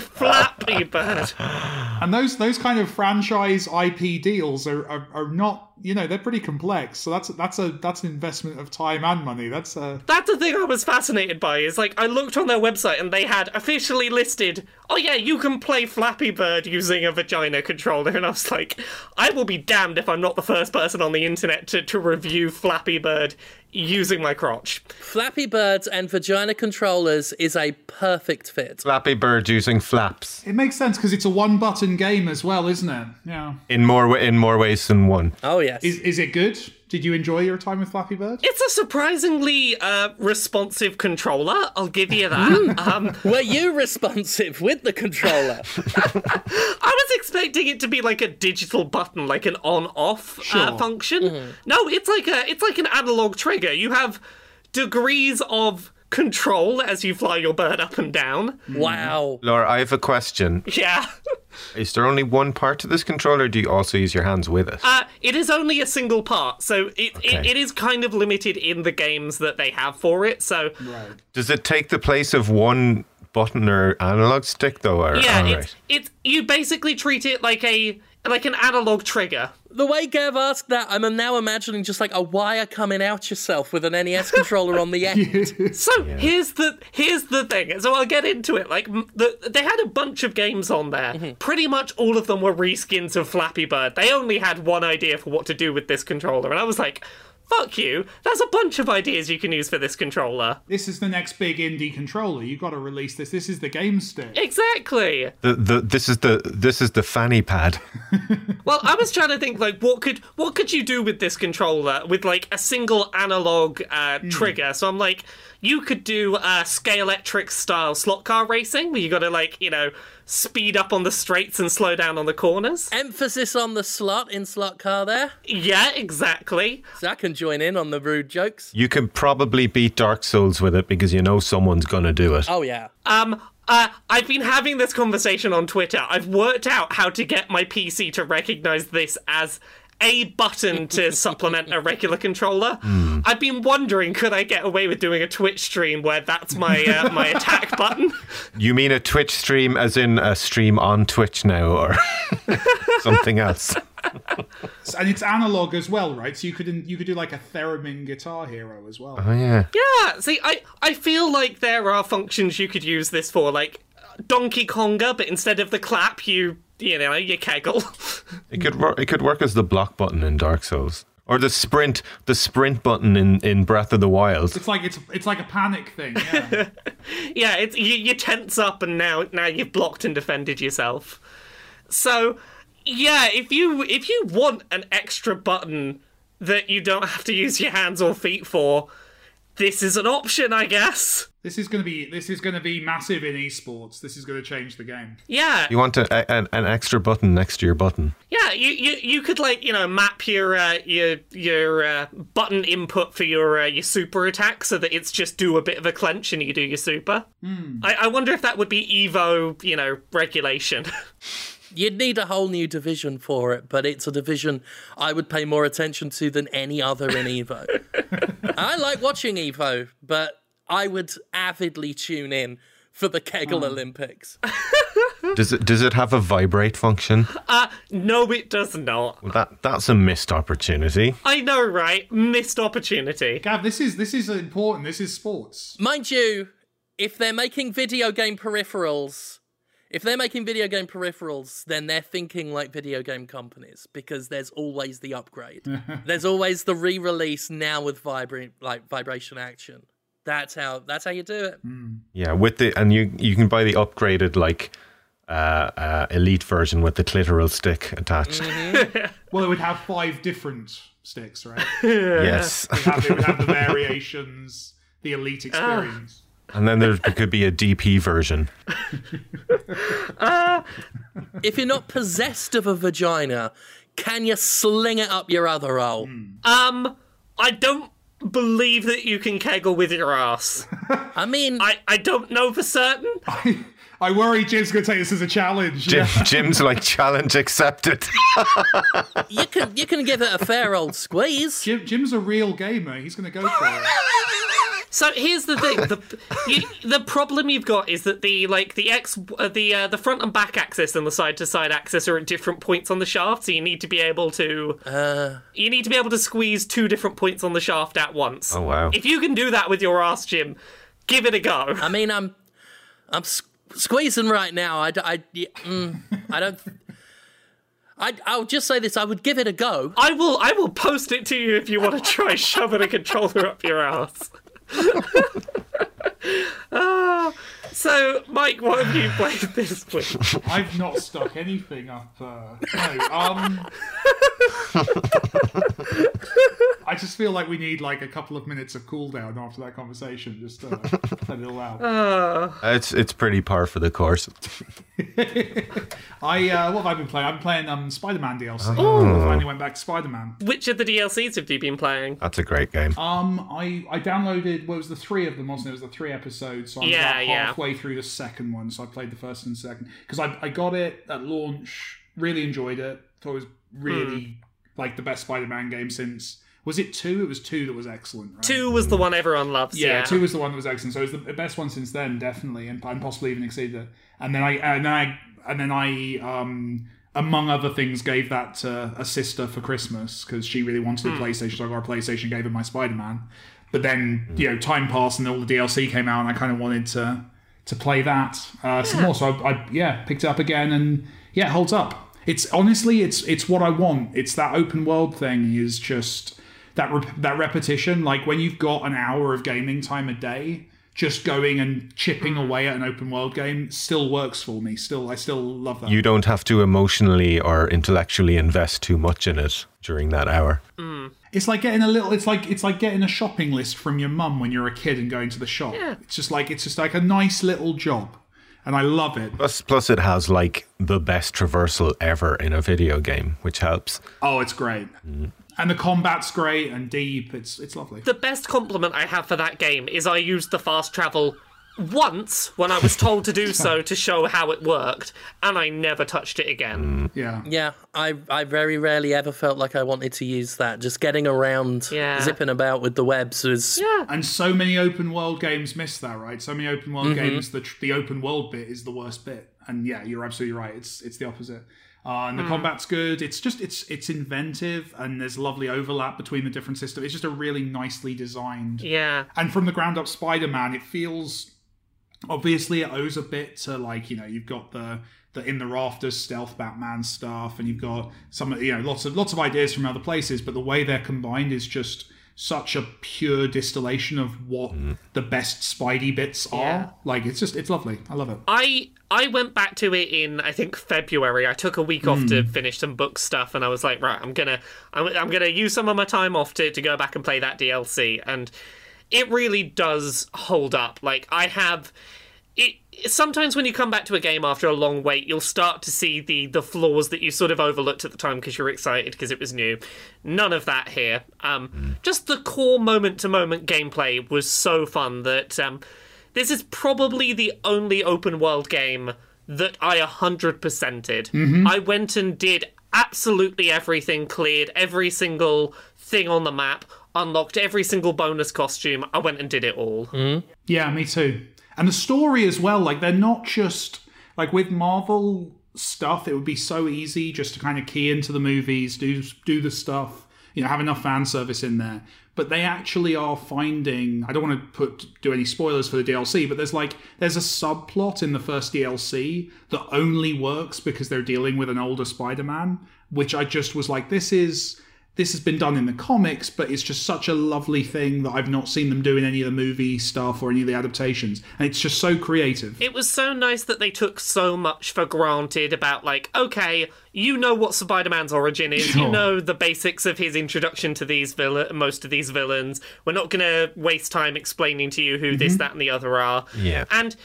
Flappy Bird. And those those kind of franchise IP deals are, are, are not you know they're pretty complex. So that's that's a that's an investment of time and money. That's a That's the thing I was fascinated by. Is like I looked on their website and they had officially listed, oh yeah, you can play Flappy Bird using a vagina controller, and I was like, I will be damned if I'm not the first person on the internet to, to review Flappy Bird using my crotch. Flappy Birds and vagina controllers is a perfect fit. Flappy Bird using flaps. it makes sense because it's a one button game as well, isn't it? Yeah. In more, in more ways than one. Oh, yes. Is is it good? Did you enjoy your time with Flappy Bird? It's a surprisingly uh, responsive controller. I'll give you that. um, Were you responsive with the controller? I was expecting it to be like a digital button, like an on-off uh, Sure. function. No, it's like a it's like an analog trigger. You have degrees of control as you fly your bird up and down. wow. Laura, I have a question. Yeah. Is there only one part to this controller? Or do you also use your hands with it? Uh, it is only a single part, so it, Okay. it, it is kind of limited in the games that they have for it. So Right. Does it take the place of one button or analog stick, though? Or, yeah, all it's right. it's you basically treat it like a like an analog trigger. The way Gav asked that, I'm now imagining just like a wire coming out yourself with an NES controller on the end. So here's the here's the thing. So I'll get into it. Like the, they had a bunch of games on there. Mm-hmm. Pretty much all of them were reskins of Flappy Bird. They only had one idea for what to do with this controller, and I was like, "Fuck you! There's a bunch of ideas you can use for this controller." This is the next big indie controller. You got to release this. This is the game stick. Exactly. The, the, this is the this is the fanny pad. Well, I was trying to think like what could what could you do with this controller with like a single analog uh, trigger? So I'm like, you could do a uh, Scalextric style slot car racing where you got to like you know speed up on the straights and slow down on the corners. Emphasis on the slot in slot car there. Yeah, exactly. So I can join in on the rude jokes. You can probably beat Dark Souls with it because you know someone's gonna do it. Oh yeah. Um, uh, I've been having this conversation on Twitter. I've worked out how to get my PC to recognize this as a button to supplement a regular controller. I've been wondering, could I get away with doing a Twitch stream where that's my uh, my attack button? You mean a Twitch stream, as in a stream on Twitch now, or something else? and it's analog as well, right? So you could you could do like a theremin guitar hero as well. Oh yeah. Yeah, see, I, I feel like there are functions you could use this for, like Donkey Konga, but instead of the clap, you you know you kegel. It could work. It could work as the block button in Dark Souls, or the sprint, the sprint button in, in Breath of the Wild. It's like it's it's like a panic thing. Yeah. yeah, it's you, you tense up and now now you've blocked and defended yourself. So yeah, if you if you want an extra button that you don't have to use your hands or feet for, this is an option, I guess. this is going to be this is going to be massive in esports. This is going to change the game. Yeah, You want a, a, an, an extra button next to your button. yeah. You, you you could like you know map your uh, your your uh, button input for your uh, your super attack so that it's just do a bit of a clench and you do your super. I, I wonder if that would be Evo you know regulation. You'd need a whole new division for it, but it's a division I would pay more attention to than any other in Evo. I like watching Evo, but I would avidly tune in for the Kegel hmm. Olympics. Does it does it have a vibrate function? Uh, no, it does not. Well, that that's a missed opportunity. I know, right? Missed opportunity. Gav, this is this is important. This is sports. Mind you, if they're making video game peripherals, if they're making video game peripherals, then they're thinking like video game companies because there's always the upgrade. there's always the re-release now with vibrant like vibration action. That's how that's how you do it. Yeah, with the and you you can buy the upgraded like uh, uh, elite version with the clitoral stick attached. Well, it would have five different sticks, right? Yes, It would have, it would have the variations, the elite experience. And then there could be a DP version. If you're not possessed of a vagina, can you sling it up your other hole? Um, I don't believe that you can kegel with your ass. I mean, I, I don't know for certain. I worry Jim's going to take this as a challenge. Jim, Yeah. Jim's like challenge accepted. you can you can give it a fair old squeeze. Jim, Jim's a real gamer. He's going to go for it. So here's the thing: the you, the problem you've got is that the like the x uh, the uh, the front and back axis and the side to side axis are at different points on the shaft. So you need to be able to Uh, you need to be able to squeeze two different points on the shaft at once. Oh wow! If you can do that with your ass, Jim, give it a go. I mean, I'm I'm s- squeezing right now. I, d- I, yeah, mm, I don't. I, I'll just say this: I would give it a go. I will I will post it to you if you want to try shoving a controller up your ass. Ah, so, Mike, what have you played this week? I've not stuck anything up. Uh, no, um, I just feel like we need like a couple of minutes of cooldown after that conversation, just to let it all out. Uh, It's it's pretty par for the course. I uh, what have I been playing? I'm playing um Spider-Man DLC. Oh. I finally went back to Spider-Man. which of the DLCs have you been playing? That's a great game. Um, I I downloaded. Well, it was the three of them, wasn't it? It was the three episodes. So I'm Yeah, about yeah. Halfway through the second one. So I played the first and second because I I got it at launch. Really enjoyed it. Thought it was really Hmm. like the best Spider-Man game since. Was it two? It was two that was excellent. Right? Two was the one everyone loves. Yeah, Yeah, two was the one that was excellent. So it was the best one since then, definitely, and, and possibly even exceeded it. And then I and then I and then I um among other things gave that to a sister for Christmas because she really wanted a PlayStation. So I got a PlayStation, gave her my Spider Man. But then you know time passed and all the DLC came out, and I kind of wanted to to play that uh, some more. So I, I yeah picked it up again, and yeah, it holds up. It's honestly, it's it's what I want. It's that open world thing is just that rep- that repetition. Like when you've got an hour of gaming time a day, just going and chipping away at an open world game still works for me. Still, I still love that. You don't have to emotionally or intellectually invest too much in it during that hour. Mm. It's like getting a little. It's like it's like getting a shopping list from your mum when you're a kid and going to the shop. Yeah. It's just like it's just like a nice little job, and I love it. Plus, plus, it has like the best traversal ever in a video game, which helps. Oh, it's great, mm. And the combat's great and deep. It's it's lovely. the best compliment I have for that game is I used the fast travel once when I was told to do so to show how it worked, and I never touched it again. Yeah. Yeah, I I very rarely ever felt like I wanted to use that. Just getting around, Yeah. zipping about with the webs was Yeah. And so many open world games miss that, right? So many open world mm-hmm. games, the the open world bit is the worst bit. And yeah, you're absolutely right. It's it's the opposite. Uh, and the combat's good. It's just it's it's inventive, and there's lovely overlap between the different systems. It's just a really nicely designed. Yeah. And from the ground up, Spider-Man, it feels obviously it owes a bit to like you know you've got the the in the rafters stealth Batman stuff, and you've got some you know lots of lots of ideas from other places, but the way they're combined is just such a pure distillation of what the best Spidey bits are. Yeah. Like it's just it's lovely. I love it. I I went back to it in I think February. I took a week off Hmm. to finish some book stuff, and I was like, right, I'm gonna I'm, I'm gonna use some of my time off to to go back and play that DLC, and it really does hold up. Like I have. It, sometimes when you come back to a game after a long wait, you'll start to see the the flaws that you sort of overlooked at the time because you're excited because it was new. None of that here. Um, Just the core moment to moment gameplay was so fun that um, this is probably the only open world game that I 100%ed. I went and did absolutely everything, cleared every single thing on the map, unlocked every single bonus costume. I went and did it all. Yeah, me too. And the story as well, like they're not just like with Marvel stuff, it would be so easy just to kind of key into the movies, do do the stuff, you know, have enough fan service in there. But they actually are finding I don't want to put do any spoilers for the DLC, but there's like there's a subplot in the first DLC that only works because they're dealing with an older Spider-Man, which I just was like, this is this has been done in the comics, but it's just such a lovely thing that I've not seen them do in any of the movie stuff or any of the adaptations. And it's just so creative. It was so nice that they took so much for granted about, like, okay, you know what Spider Man's origin is, you know the basics of his introduction to these villain, most of these villains. We're not going to waste time explaining to you who this, mm-hmm. that, and the other are. Yeah. And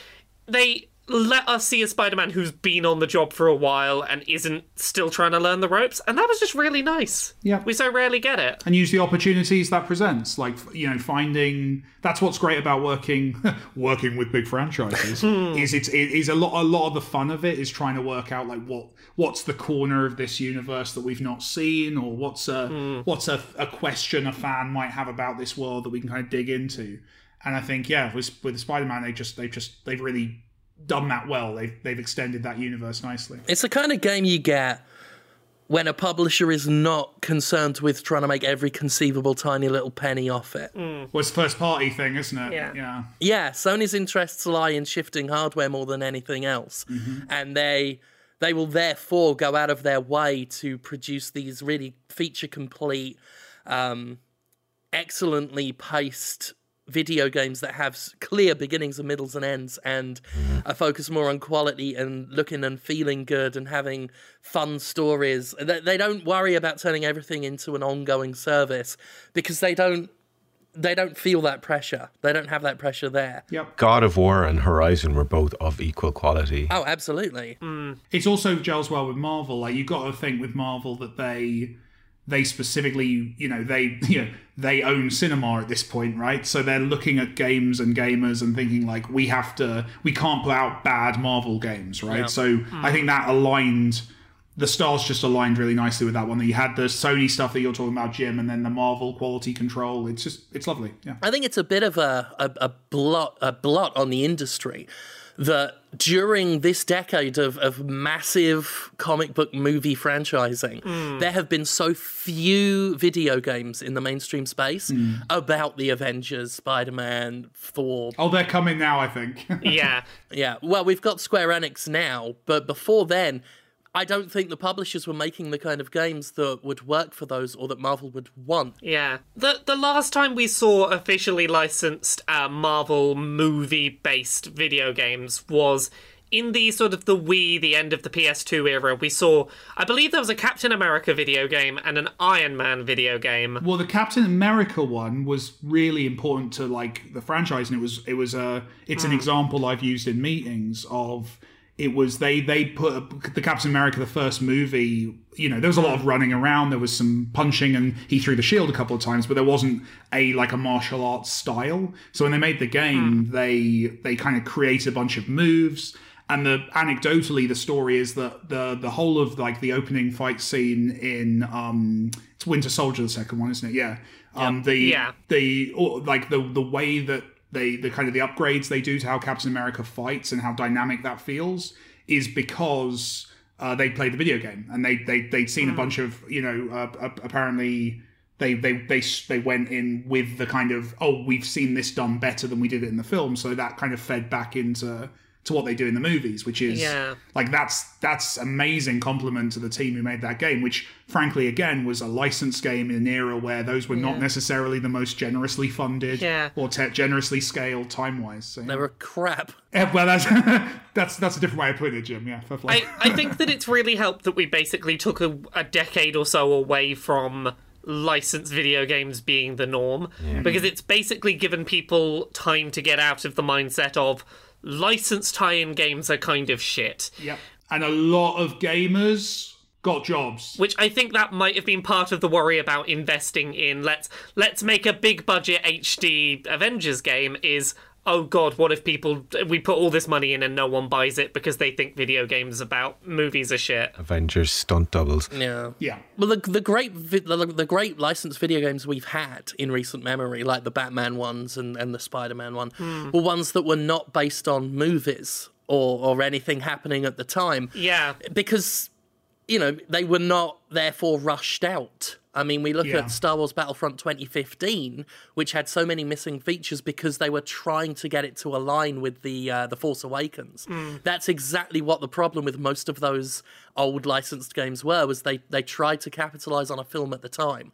they let us see a Spider Man who's been on the job for a while and isn't still trying to learn the ropes. And that was just really nice. Yeah. We so rarely get it. and use the opportunities that presents. Like you know, finding that's what's great about working working with big franchises. Hmm. is it's it is a lot a lot of the fun of it is trying to work out like what what's the corner of this universe that we've not seen, or what's a hmm. what's a, a question a fan might have about this world that we can kind of dig into. And I think yeah, with with Spider Man, they just they just they've really done that well. They've they've extended that universe nicely. It's the kind of game you get when a publisher is not concerned with trying to make every conceivable tiny little penny off it. Well, it's a first party thing, isn't it? Yeah. Yeah. Yeah, Sony's interests lie in shifting hardware more than anything else, and they they will therefore go out of their way to produce these really feature complete, um, excellently paced video games that have clear beginnings and middles and ends and mm. a focus more on quality and looking and feeling good and having fun stories. They, they don't worry about turning everything into an ongoing service because they don't they don't feel that pressure. They don't have that pressure there. Yep. God of War and Horizon were both of equal quality. Oh, absolutely. Mm. It's also gels well with Marvel. Like you've got to think with Marvel that they they specifically, you know, they you know, they own cinema at this point, right? So they're looking at games and gamers and thinking like we have to we can't put out bad Marvel games, right? So I think that aligned the stars just aligned really nicely with that one. That you had the Sony stuff that you're talking about, Jim, and then the Marvel quality control. It's just it's lovely. Yeah. I think it's a bit of a, a, a blot a blot on the industry that during this decade of, of massive comic book movie franchising, hmm. there have been so few video games in the mainstream space hmm. about the Avengers, Spider Man, Thor. Oh, they're coming now. I think. Yeah. Yeah, well, we've got Square Enix now, but before then, I don't think the publishers were making the kind of games that would work for those or that Marvel would want. Yeah. The the last time we saw officially licensed uh, Marvel movie based video games was in the sort of the Wii, the end of the PS2 era. We saw, I believe there was a Captain America video game and an Iron Man video game. Well, the Captain America one was really important to like the franchise, and it was it was a it's an example I've used in meetings of it was they they put the Captain America the first movie. You know, there was a lot of running around, there was some punching, and he threw the shield a couple of times, but there wasn't a like a martial arts style. So when they made the game, they they kind of created a bunch of moves. And the anecdotally, the story is that the the whole of like the opening fight scene in um it's Winter Soldier, the second one, isn't it? Yeah. Um, the Yeah. the or, like the the way that they the kind of the upgrades they do to how Captain America fights and how dynamic that feels is because uh, they played the video game and they they they'd seen a bunch of you know uh, uh, apparently. They, they they they went in with the kind of oh we've seen this done better than we did it in the film so that kind of fed back into to what they do in the movies which is Yeah. like that's that's amazing compliment to the team who made that game which frankly again was a licensed game in an era where those were not necessarily the most generously funded Yeah. or te- generously scaled time wise so, They were crap. yeah, well that's that's that's a different way of putting it jim yeah fair. I, I think that it's really helped that we basically took a, a decade or so away from licensed video games being the norm because it's basically given people time to get out of the mindset of licensed tie-in games are kind of shit. Yep. And a lot of gamers got jobs. Which I think that might have been part of the worry about investing in let's let's make a big budget HD Avengers game is oh god what if people we put all this money in and no one buys it because they think video games about movies are shit Avengers stunt doubles. Yeah. yeah Well, the, the great vi- the, the great licensed video games we've had in recent memory, like the Batman ones and, and the Spider Man one, hmm. were ones that were not based on movies or, or anything happening at the time. yeah Because, you know, they were not therefore rushed out. I mean, we look Yeah. at Star Wars Battlefront 2015, which had so many missing features because they were trying to get it to align with the uh, the Force Awakens. That's exactly what the problem with most of those old licensed games were was they they tried to capitalize on a film at the time,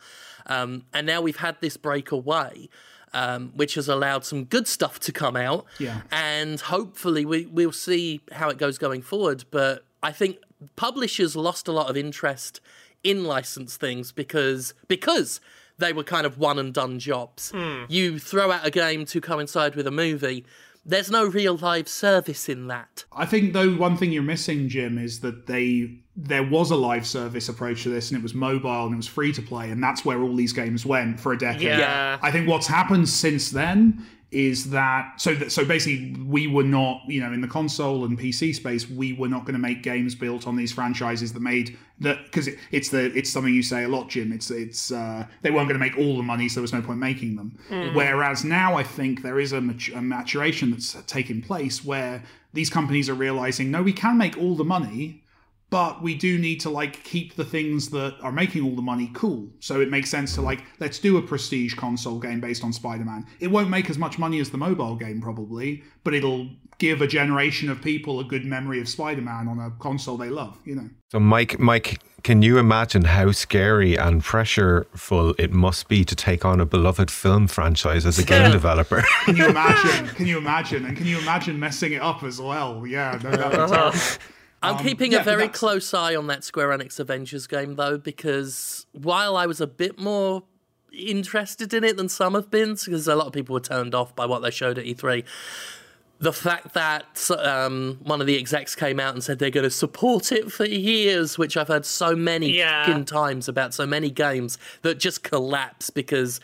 um, and now we've had this break away. Um, which has allowed some good stuff to come out, Yeah. and hopefully we we'll see how it goes going forward. But I think publishers lost a lot of interest in licensed things because because they were kind of one and done jobs. Hmm. You throw out a game to coincide with a movie. There's no real live service in that. I think though one thing you're missing, Jim, is that they there was a live service approach to this, and it was mobile and it was free to play, and that's where all these games went for a decade. Yeah. I think what's happened since then is that so that so basically we were not you know in the console and PC space we were not going to make games built on these franchises that made that because it, it's the it's something you say a lot Jim it's it's uh, they weren't going to make all the money so there was no point making them whereas now I think there is a, mat- a maturation that's taking place where these companies are realizing no we can make all the money but we do need to like keep the things that are making all the money cool. So it makes sense to like let's do a prestige console game based on Spider-Man. It won't make as much money as the mobile game probably, but it'll give a generation of people a good memory of Spider-Man on a console they love, you know. So, Mike, Mike, can you imagine how scary and pressureful it must be to take on a beloved film franchise as a game developer? Can you imagine? can you imagine? And can you imagine messing it up as well? Yeah, no, that'd be uh-huh. terrible. I'm Um, keeping yeah, a very close eye on that Square Enix Avengers game, though, because while I was a bit more interested in it than some have been, because a lot of people were turned off by what they showed at E3, the fact that um, one of the execs came out and said they're going to support it for years, which I've heard so many Yeah. times about so many games that just collapse because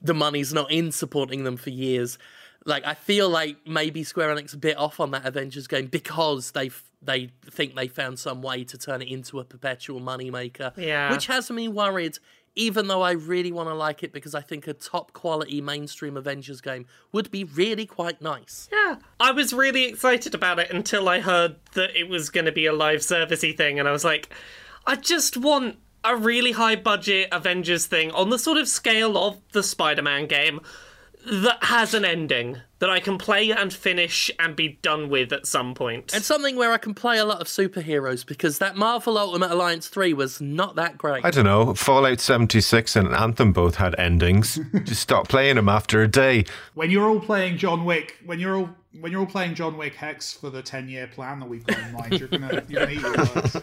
the money's not in supporting them for years. Like I feel like maybe Square Enix a bit off on that Avengers game because they they think they found some way to turn it into a perpetual moneymaker. Yeah. Which has me worried, even though I really want to like it because I think a top quality mainstream Avengers game would be really quite nice. Yeah, I was really excited about it until I heard that it was going to be a live servicey thing, and I was like, I just want a really high budget Avengers thing on the sort of scale of the Spider Man game that has an ending that I can play and finish and be done with at some point. And something where I can play a lot of superheroes because that Marvel Ultimate Alliance 3 was not that great. I don't know. Fallout 76 and Anthem both had endings. Just stop playing them after a day. when you're all playing John Wick, when you're all when you're all playing John Wick Hex for the ten year plan that we've got in mind, you're gonna you're gonna eat your words.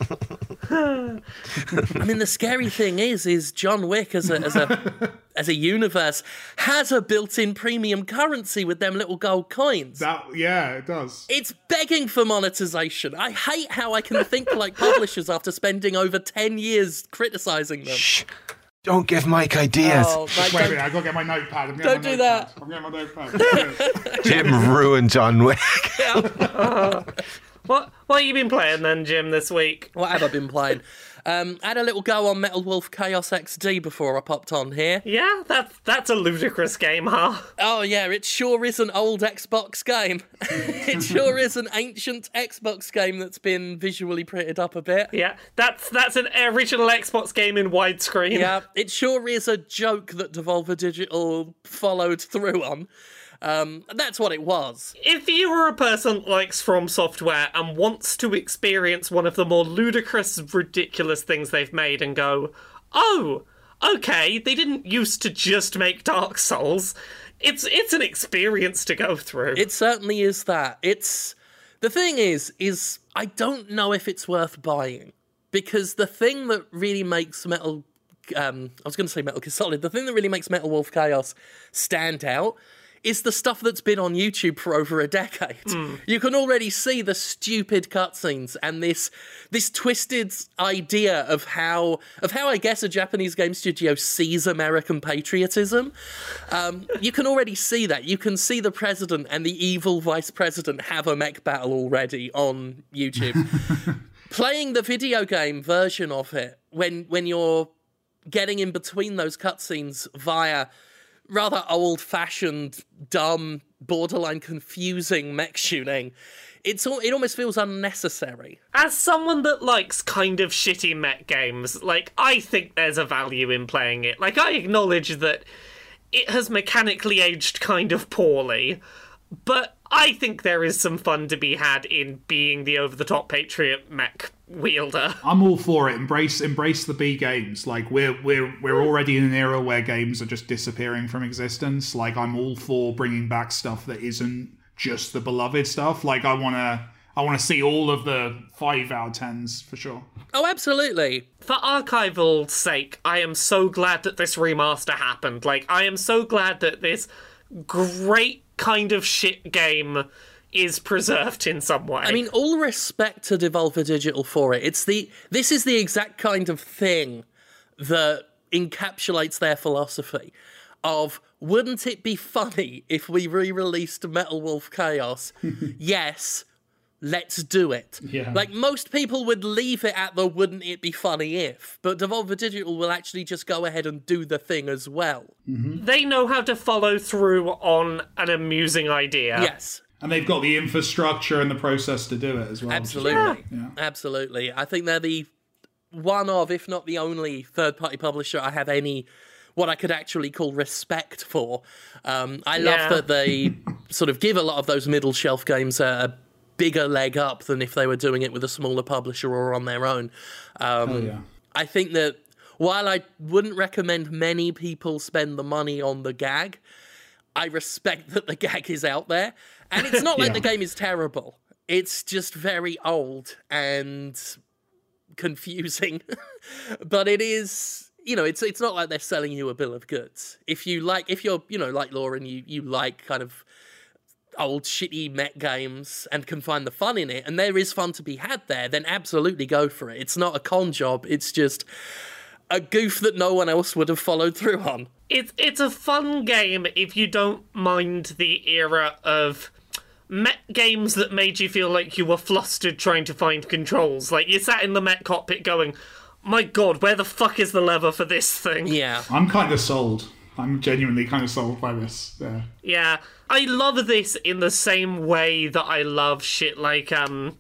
I mean, the scary thing is, is John Wick as a as a as a universe has a built-in premium currency with them little gold coins. That yeah, it does. It's begging for monetization. I hate how I can think like publishers after spending over ten years criticizing them. Shh. Don't give Mike ideas. Oh, like, Wait a don't- minute, I gotta get my notepad. I'm Don't getting do my that. I'm getting my notepad. Jim ruined John Wick. what what have you been playing then, Jim, this week? what have I been playing? Um, I had a little go on Metal Wolf Chaos XD before I popped on here. Yeah, that's that's a ludicrous game, huh? Oh yeah, it sure is an old Xbox game. it sure is an ancient Xbox game that's been visually printed up a bit. Yeah, that's that's an original Xbox game in widescreen. Yeah, it sure is a joke that Devolver Digital followed through on. Um, that's what it was. If you are a person that likes From Software and wants to experience one of the more ludicrous, ridiculous things they've made and go, oh, okay, they didn't used to just make Dark Souls. It's it's an experience to go through. It certainly is that. It's the thing is, is I don't know if it's worth buying because the thing that really makes Metal, um, I was going to say Metal Gear Solid. The thing that really makes Metal Wolf Chaos stand out is the stuff that's been on YouTube for over a decade. You can already see the stupid cutscenes and this this twisted idea of how of how I guess a Japanese game studio sees American patriotism. Um, you can already see that. You can see the president and the evil vice president have a mech battle already on YouTube. Playing the video game version of it when when you're getting in between those cutscenes via rather old fashioned, dumb, borderline confusing mech shooting, it's all, it almost feels unnecessary. As someone that likes kind of shitty mech games, like, I think there's a value in playing it. Like, I acknowledge that it has mechanically aged kind of poorly, but I think there is some fun to be had in being the over the top Patriot mech wielder. I'm all for it. Embrace embrace the B games. Like we're we're we're already in an era where games are just disappearing from existence. Like I'm all for bringing back stuff that isn't just the beloved stuff. Like I want to I want to see all of the 5 out of 10s for sure. Oh, absolutely. For archival sake, I am so glad that this remaster happened. Like, I am so glad that this great kind of shit game is preserved in some way. I mean, all respect to Devolver Digital for it. It's the this is the exact kind of thing that encapsulates their philosophy of wouldn't it be funny if we re-released Metal Wolf Chaos? yes, let's do it. Yeah. Like most people would leave it at the wouldn't it be funny if, but Devolver Digital will actually just go ahead and do the thing as well. they know how to follow through on an amusing idea. Yes. and they've got the infrastructure and the process to do it as well. Absolutely. Yeah. Absolutely. I think they're the one of, if not the only, third party publisher I have any what I could actually call respect for. Um, I love that they sort of give a lot of those middle shelf games a, a bigger leg up than if they were doing it with a smaller publisher or on their own. Um, Oh, yeah. I think that while I wouldn't recommend many people spend the money on the gag, I respect that the gag is out there. And it's not like the game is terrible. It's just very old and confusing. but it is you know, it's it's not like they're selling you a bill of goods. If you like if you're, you know, like Lauren, you you like kind of old shitty mech games and can find the fun in it and there is fun to be had there, then absolutely go for it. It's not a con job, it's just a goof that no one else would have followed through on. It's it's a fun game if you don't mind the era of mech games that made you feel like you were flustered trying to find controls. Like you sat in the mech cockpit going, "My God, where the fuck is the lever for this thing?" Yeah. I'm kind of sold. I'm genuinely kind of sold by this. Yeah. Yeah, I love this in the same way that I love shit like um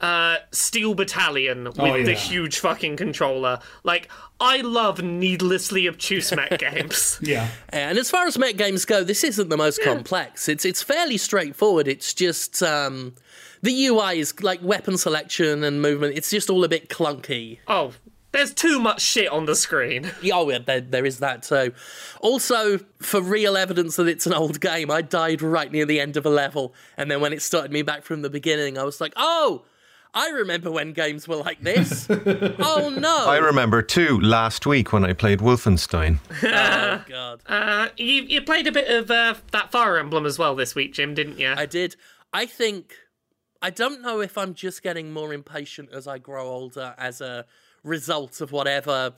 uh Steel Battalion with Oh, the huge fucking controller. Like I love needlessly obtuse mech games. Yeah. And as far as mech games go, this isn't the most complex. It's it's fairly straightforward. It's just um, the UI is like weapon selection and movement. It's just all a bit clunky. Oh, there's too much shit on the screen. Yeah, Oh, yeah, there, there is that too. Also, for real evidence that it's an old game, I died right near the end of a level, and then when it started me back from the beginning, I was like, "Oh, I remember when games were like this." oh no! I remember too last week when I played Wolfenstein. oh god, Uh, you you played a bit of uh, that Fire Emblem as well this week, Jim, didn't you? I did. I think I don't know if I'm just getting more impatient as I grow older as a result of whatever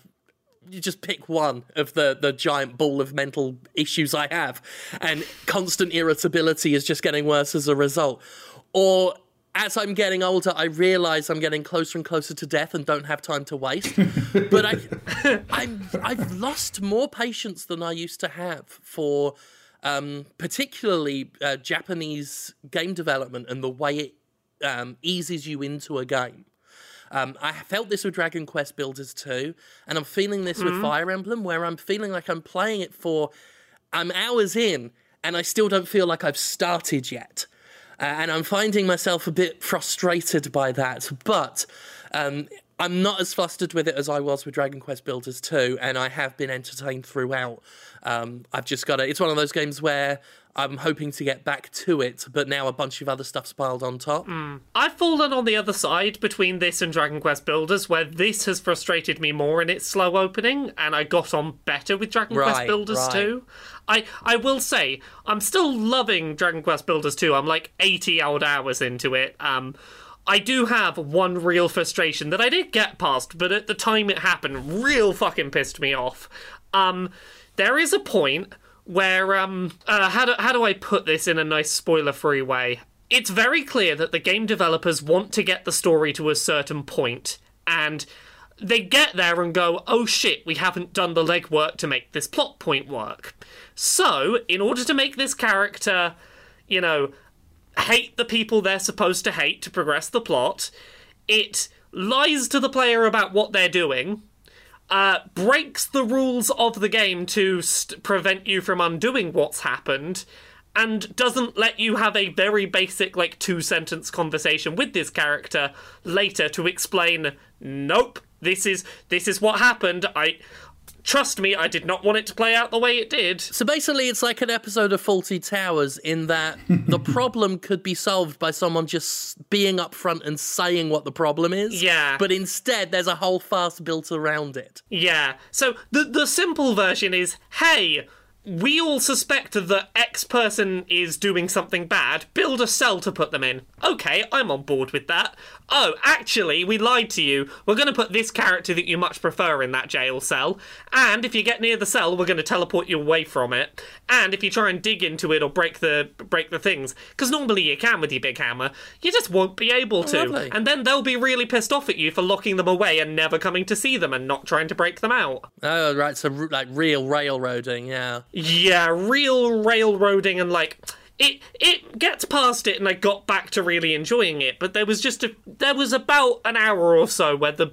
you just pick one of the the giant ball of mental issues I have and constant irritability is just getting worse as a result or as I'm getting older, I realize I'm getting closer and closer to death and don't have time to waste. but I, I'm, I've lost more patience than I used to have for um, particularly uh, Japanese game development and the way it um, eases you into a game. Um, I felt this with Dragon Quest Builders 2, and I'm feeling this with Fire Emblem, where I'm feeling like I'm playing it for, I'm hours in, and I still don't feel like I've started yet. Uh, and I'm finding myself a bit frustrated by that. But um, I'm not as flustered with it as I was with Dragon Quest Builders 2, and I have been entertained throughout. Um, I've just got to, it's one of those games where I'm hoping to get back to it, but now a bunch of other stuff's piled on top. I've fallen on the other side between this and Dragon Quest Builders, where this has frustrated me more in its slow opening, and I got on better with Dragon Quest Right, Builders right. 2. I, I will say, I'm still loving Dragon Quest Builders 2. I'm like 80 odd hours into it. Um, I do have one real frustration that I did get past, but at the time it happened, real fucking pissed me off. Um, there is a point where um uh, how do how do I put this in a nice spoiler free way? It's very clear that the game developers want to get the story to a certain point and they get there and go, "Oh shit, we haven't done the legwork to make this plot point work." So, in order to make this character, you know, hate the people they're supposed to hate to progress the plot, it lies to the player about what they're doing, uh, breaks the rules of the game to st- prevent you from undoing what's happened, and doesn't let you have a very basic, like, two sentence conversation with this character later to explain, nope, this is this is what happened. I trust me, I did not want it to play out the way it did. So basically, it's like an episode of Fawlty Towers in that the problem could be solved by someone just being upfront and saying what the problem is. Yeah. But instead, there's a whole farce built around it. Yeah. So the the simple version is, hey, we all suspect that X person is doing something bad. Build a cell to put them in. Okay, I'm on board with that. Oh, actually, we lied to you. We're going to put this character that you much prefer in that jail cell. And if you get near the cell, we're going to teleport you away from it. And if you try and dig into it or break the break the things, because normally you can with your big hammer, you just won't be able to. lovely. and then they'll be really pissed off at you for locking them away and never coming to see them and not trying to break them out. Oh, right. So, like real railroading, yeah. Yeah, real railroading and like it it gets past it and I got back to really enjoying it. But there was just a there was about an hour or so where the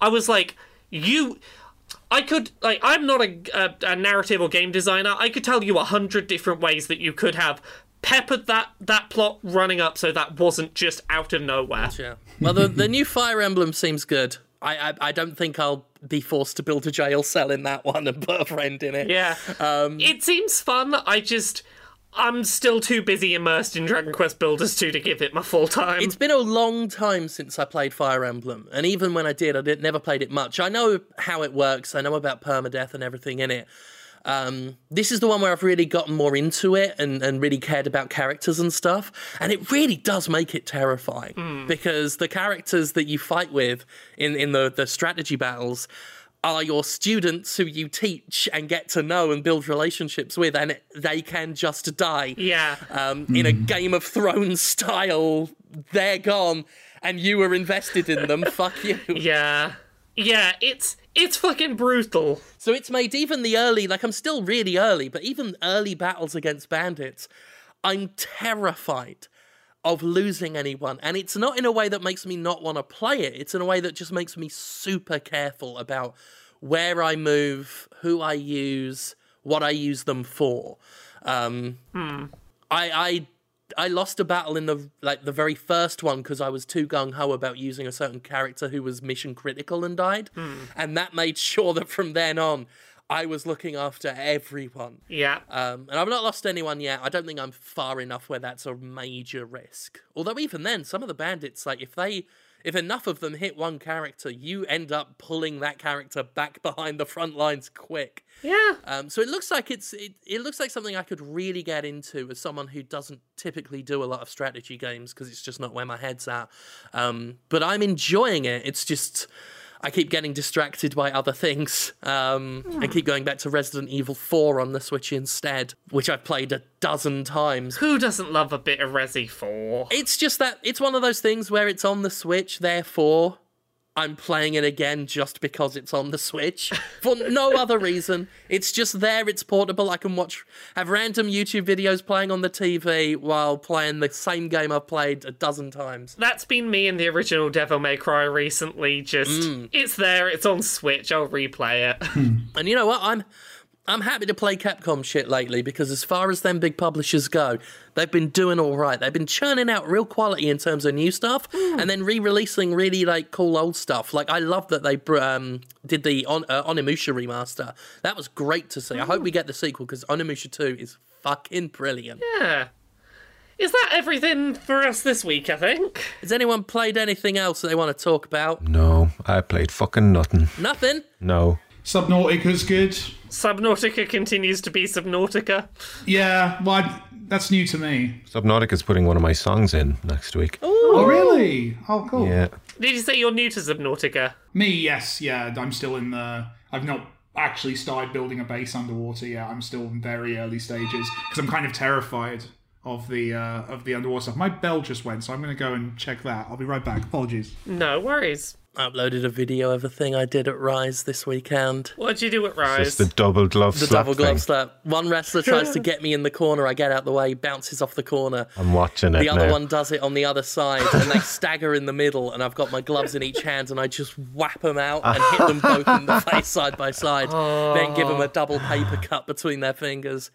I was like, you. I could like I'm not a, a, a narrative or game designer. I could tell you a hundred different ways that you could have peppered that that plot running up so that wasn't just out of nowhere. Yeah. Well, the, the new Fire Emblem seems good. I, I I don't think I'll be forced to build a jail cell in that one and put a friend in it. Yeah. Um, it seems fun. I just I'm still too busy immersed in Dragon Quest Builders 2 to give it my full time. It's been a long time since I played Fire Emblem, and even when I did, I did, never played it much. I know how it works. I know about permadeath and everything in it. Um, this is the one where I've really gotten more into it and, and really cared about characters and stuff. And it really does make it terrifying because the characters that you fight with in, in the, the strategy battles are your students who you teach and get to know and build relationships with, and they can just die. yeah. Um, In a Game of Thrones style, they're gone, and you were invested in them. Fuck you. Yeah. Yeah, it's it's fucking brutal. So it's made even the early, like I'm still really early, but even early battles against bandits, I'm terrified of losing anyone. And it's not in a way that makes me not want to play it, it's in a way that just makes me super careful about where I move, who I use, what I use them for. Um, I, I I lost a battle in the like the very first one because I was too gung ho about using a certain character who was mission critical and died, and that made sure that from then on I was looking after everyone. Yeah. Um, and I've not lost anyone yet. I don't think I'm far enough where that's a major risk. Although even then, some of the bandits, like if they, if enough of them hit one character, you end up pulling that character back behind the front lines quick. Yeah. Um, so it looks like it's it, it looks like something I could really get into as someone who doesn't typically do a lot of strategy games because it's just not where my head's at. Um, but I'm enjoying it. It's just I keep getting distracted by other things um, and keep going back to Resident Evil 4 on the Switch instead, which I've played a dozen times. Who doesn't love a bit of Resi 4? It's just that it's one of those things where it's on the Switch, therefore I'm playing it again just because it's on the Switch for no other reason. It's just there, it's portable. I can watch, have random YouTube videos playing on the TV while playing the same game I've played a dozen times. That's been me in the original Devil May Cry recently. Just mm. it's there, it's on Switch. I'll replay it. And you know what? I'm I'm happy to play Capcom shit lately because as far as them big publishers go, they've been doing all right. They've been churning out real quality in terms of new stuff and then re-releasing really like cool old stuff. Like I love that they um, did the on, uh, Onimusha remaster. That was great to see. I hope we get the sequel because Onimusha 2 is fucking brilliant. yeah. Is that everything for us this week? I think. Has anyone played anything else that they want to talk about? No, I played fucking nothing. Nothing. No. Subnautica's good. Subnautica continues to be Subnautica. Yeah, well, I, that's new to me. Subnautica's putting one of my songs in next week. Oh, really? Oh, cool. Yeah. Did you say you're new to Subnautica? Me, yes, yeah. I'm still in the. I've not actually started building a base underwater yet. I'm still in very early stages because I'm kind of terrified of the uh, of the underwater stuff. My bell just went, so I'm going to go and check that. I'll be right back. Apologies. No worries. I uploaded a video of a thing I did at Rise this weekend. What'd you do at Rise? It's the double glove The slap The double glove thing. slap. One wrestler tries to get me in the corner. I get out the way, bounces off the corner. I'm watching it The other now. one does it on the other side, and they stagger in the middle. And I've got my gloves in each hand, and I just whap them out and hit them both in the face side by side. Then give them a oh. double paper cut between their fingers.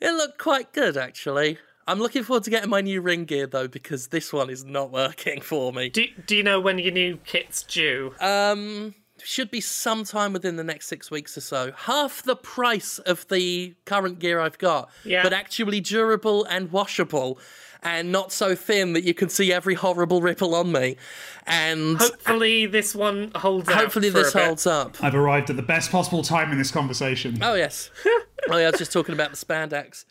It looked quite good, actually. I'm looking forward to getting my new ring gear though, because this one is not working for me. do, do you know when your new kit's due? Um, should be sometime within the next six weeks or so. Half the price of the current gear I've got, Yeah. but actually durable and washable, and not so thin that you can see every horrible ripple on me. And Hopefully this one holds out. hopefully for a this bit. holds up. I've arrived at the best possible time in this conversation. Oh yes. oh yeah, I was just talking about the spandex.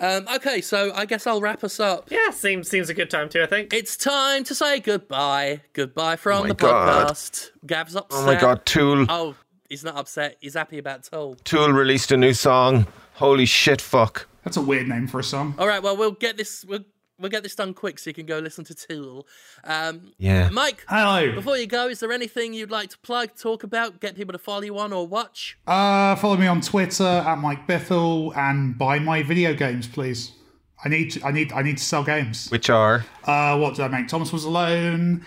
Um, okay, so I guess I'll wrap us up. Yeah, seems seems a good time too. I think. It's time to say goodbye. Goodbye from my the God. podcast. Gav's upset. Oh my god, Tool. Oh, he's not upset. He's happy about Tool. Tool released a new song. Holy shit, fuck. That's a weird name for a song. All right, well, we'll get this. We'll, we'll get this done quick so you can go listen to Tool. Um, Yeah. Mike, Hello. before you go, is there anything you'd like to plug, talk about, get people to follow you on or watch? Uh, follow me on Twitter at Mike Bithell and buy my video games, please. I need to, I need I need to sell games. Which are Uh, what did I make? Thomas was alone.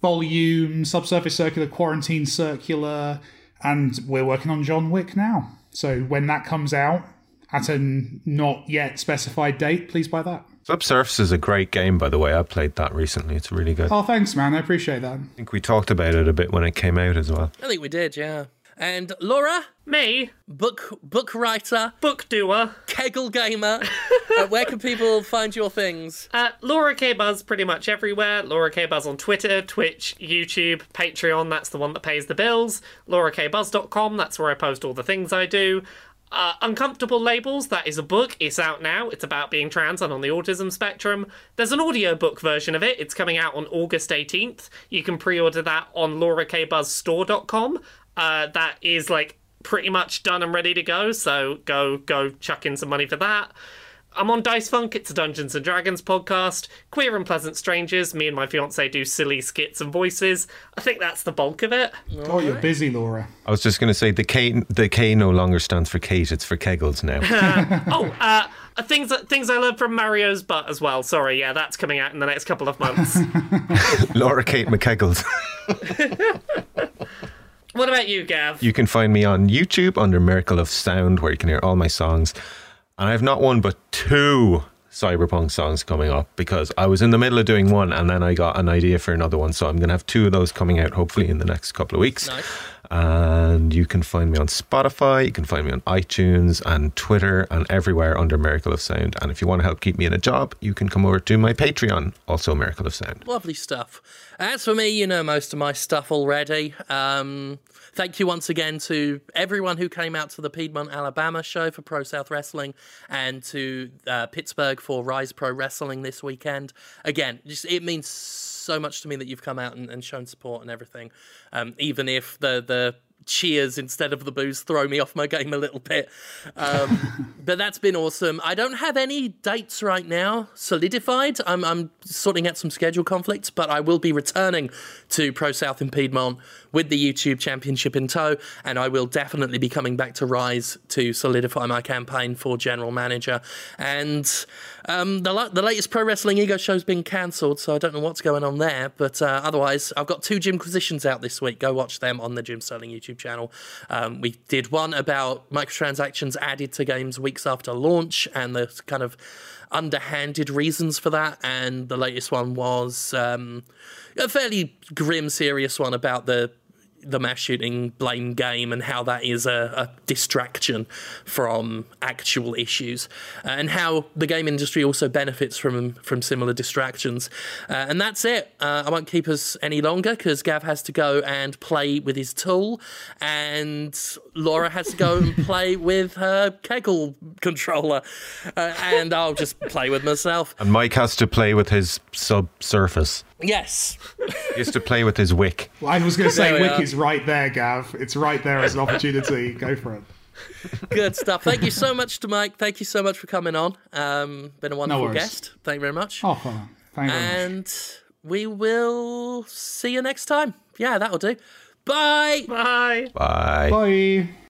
Volume, Subsurface Circular, Quarantine Circular, and we're working on John Wick now. So when that comes out at a not yet specified date, please buy that. Subsurface is a great game, by the way. I played that recently. It's really good. Oh, thanks, man. I appreciate that. I think we talked about it a bit when it came out as well. I think we did, yeah. And Laura, Me, book book writer, book doer. Kegel gamer. uh, where can people find your things? Uh, Laura K Buzz pretty much everywhere. Laura K Buzz on Twitter, Twitch, YouTube, Patreon. That's the one that pays the bills. LauraKBuzz.com. That's where I post all the things I do. Uh, Uncomfortable Labels, that is a book. It's out now. It's about being trans and on the autism spectrum. There's an audiobook version of it. It's coming out on August 18th. You can pre order that on laurakbuzzstore.com. Uh, that is like pretty much done and ready to go. So go go chuck in some money for that. I'm on Dice Funk. It's a Dungeons and Dragons podcast. Queer and Pleasant Strangers. Me and my fiance do silly skits and voices. I think that's the bulk of it. Oh, you're busy, Laura. I was just going to say the K the K no longer stands for Kate. It's for Kegels now. Oh, uh, things things I learned from Mario's butt as well. Sorry, yeah, that's coming out in the next couple of months. Laura Kate McKegels. what about you, Gav? You can find me on YouTube under Miracle of Sound, where you can hear all my songs. And I have not one but two cyberpunk songs coming up because I was in the middle of doing one and then I got an idea for another one. So I'm going to have two of those coming out hopefully in the next couple of weeks. Nice. And you can find me on Spotify, you can find me on iTunes and Twitter and everywhere under Miracle of Sound. And if you want to help keep me in a job, you can come over to my Patreon, also Miracle of Sound. Lovely stuff. As for me, you know most of my stuff already. Um, thank you once again to everyone who came out to the Piedmont, Alabama show for Pro South Wrestling and to uh, Pittsburgh for Rise Pro Wrestling this weekend. Again, just it means so much to me that you've come out and, and shown support and everything. Um, even if the the cheers instead of the boos throw me off my game a little bit. Um, but that's been awesome. I don't have any dates right now solidified. I'm, I'm sorting out some schedule conflicts, but I will be returning to Pro South in Piedmont with the YouTube Championship in tow, and I will definitely be coming back to Rise to solidify my campaign for General Manager. And um, the, la- the latest Pro Wrestling Ego show's been cancelled, so I don't know what's going on there. But uh, otherwise, I've got two Jimquisitions out this week. Go watch them on the Jim Sterling YouTube channel. Um, we did one about microtransactions added to games weeks after launch and the kind of underhanded reasons for that. And the latest one was um, a fairly grim, serious one about the the mass shooting blame game and how that is a, a distraction from actual issues uh, and how the game industry also benefits from from similar distractions. Uh, and that's it. Uh, i won't keep us any longer because gav has to go and play with his tool and laura has to go and play with her kegel controller. Uh, and i'll just play with myself. And Mike has to play with his subsurface. Yes He has to play with his wick. Well, I was going to say, Wick are. is right there, Gav. It's right there as an opportunity. Go for it. Good stuff. Thank you so much to Mike. Thank you so much for coming on. Um, been a wonderful worries. guest. Thank you very much. Oh, fine. Thank you very much. and we will see you next time. Yeah, that'll do. Bye. Bye. Bye. Bye.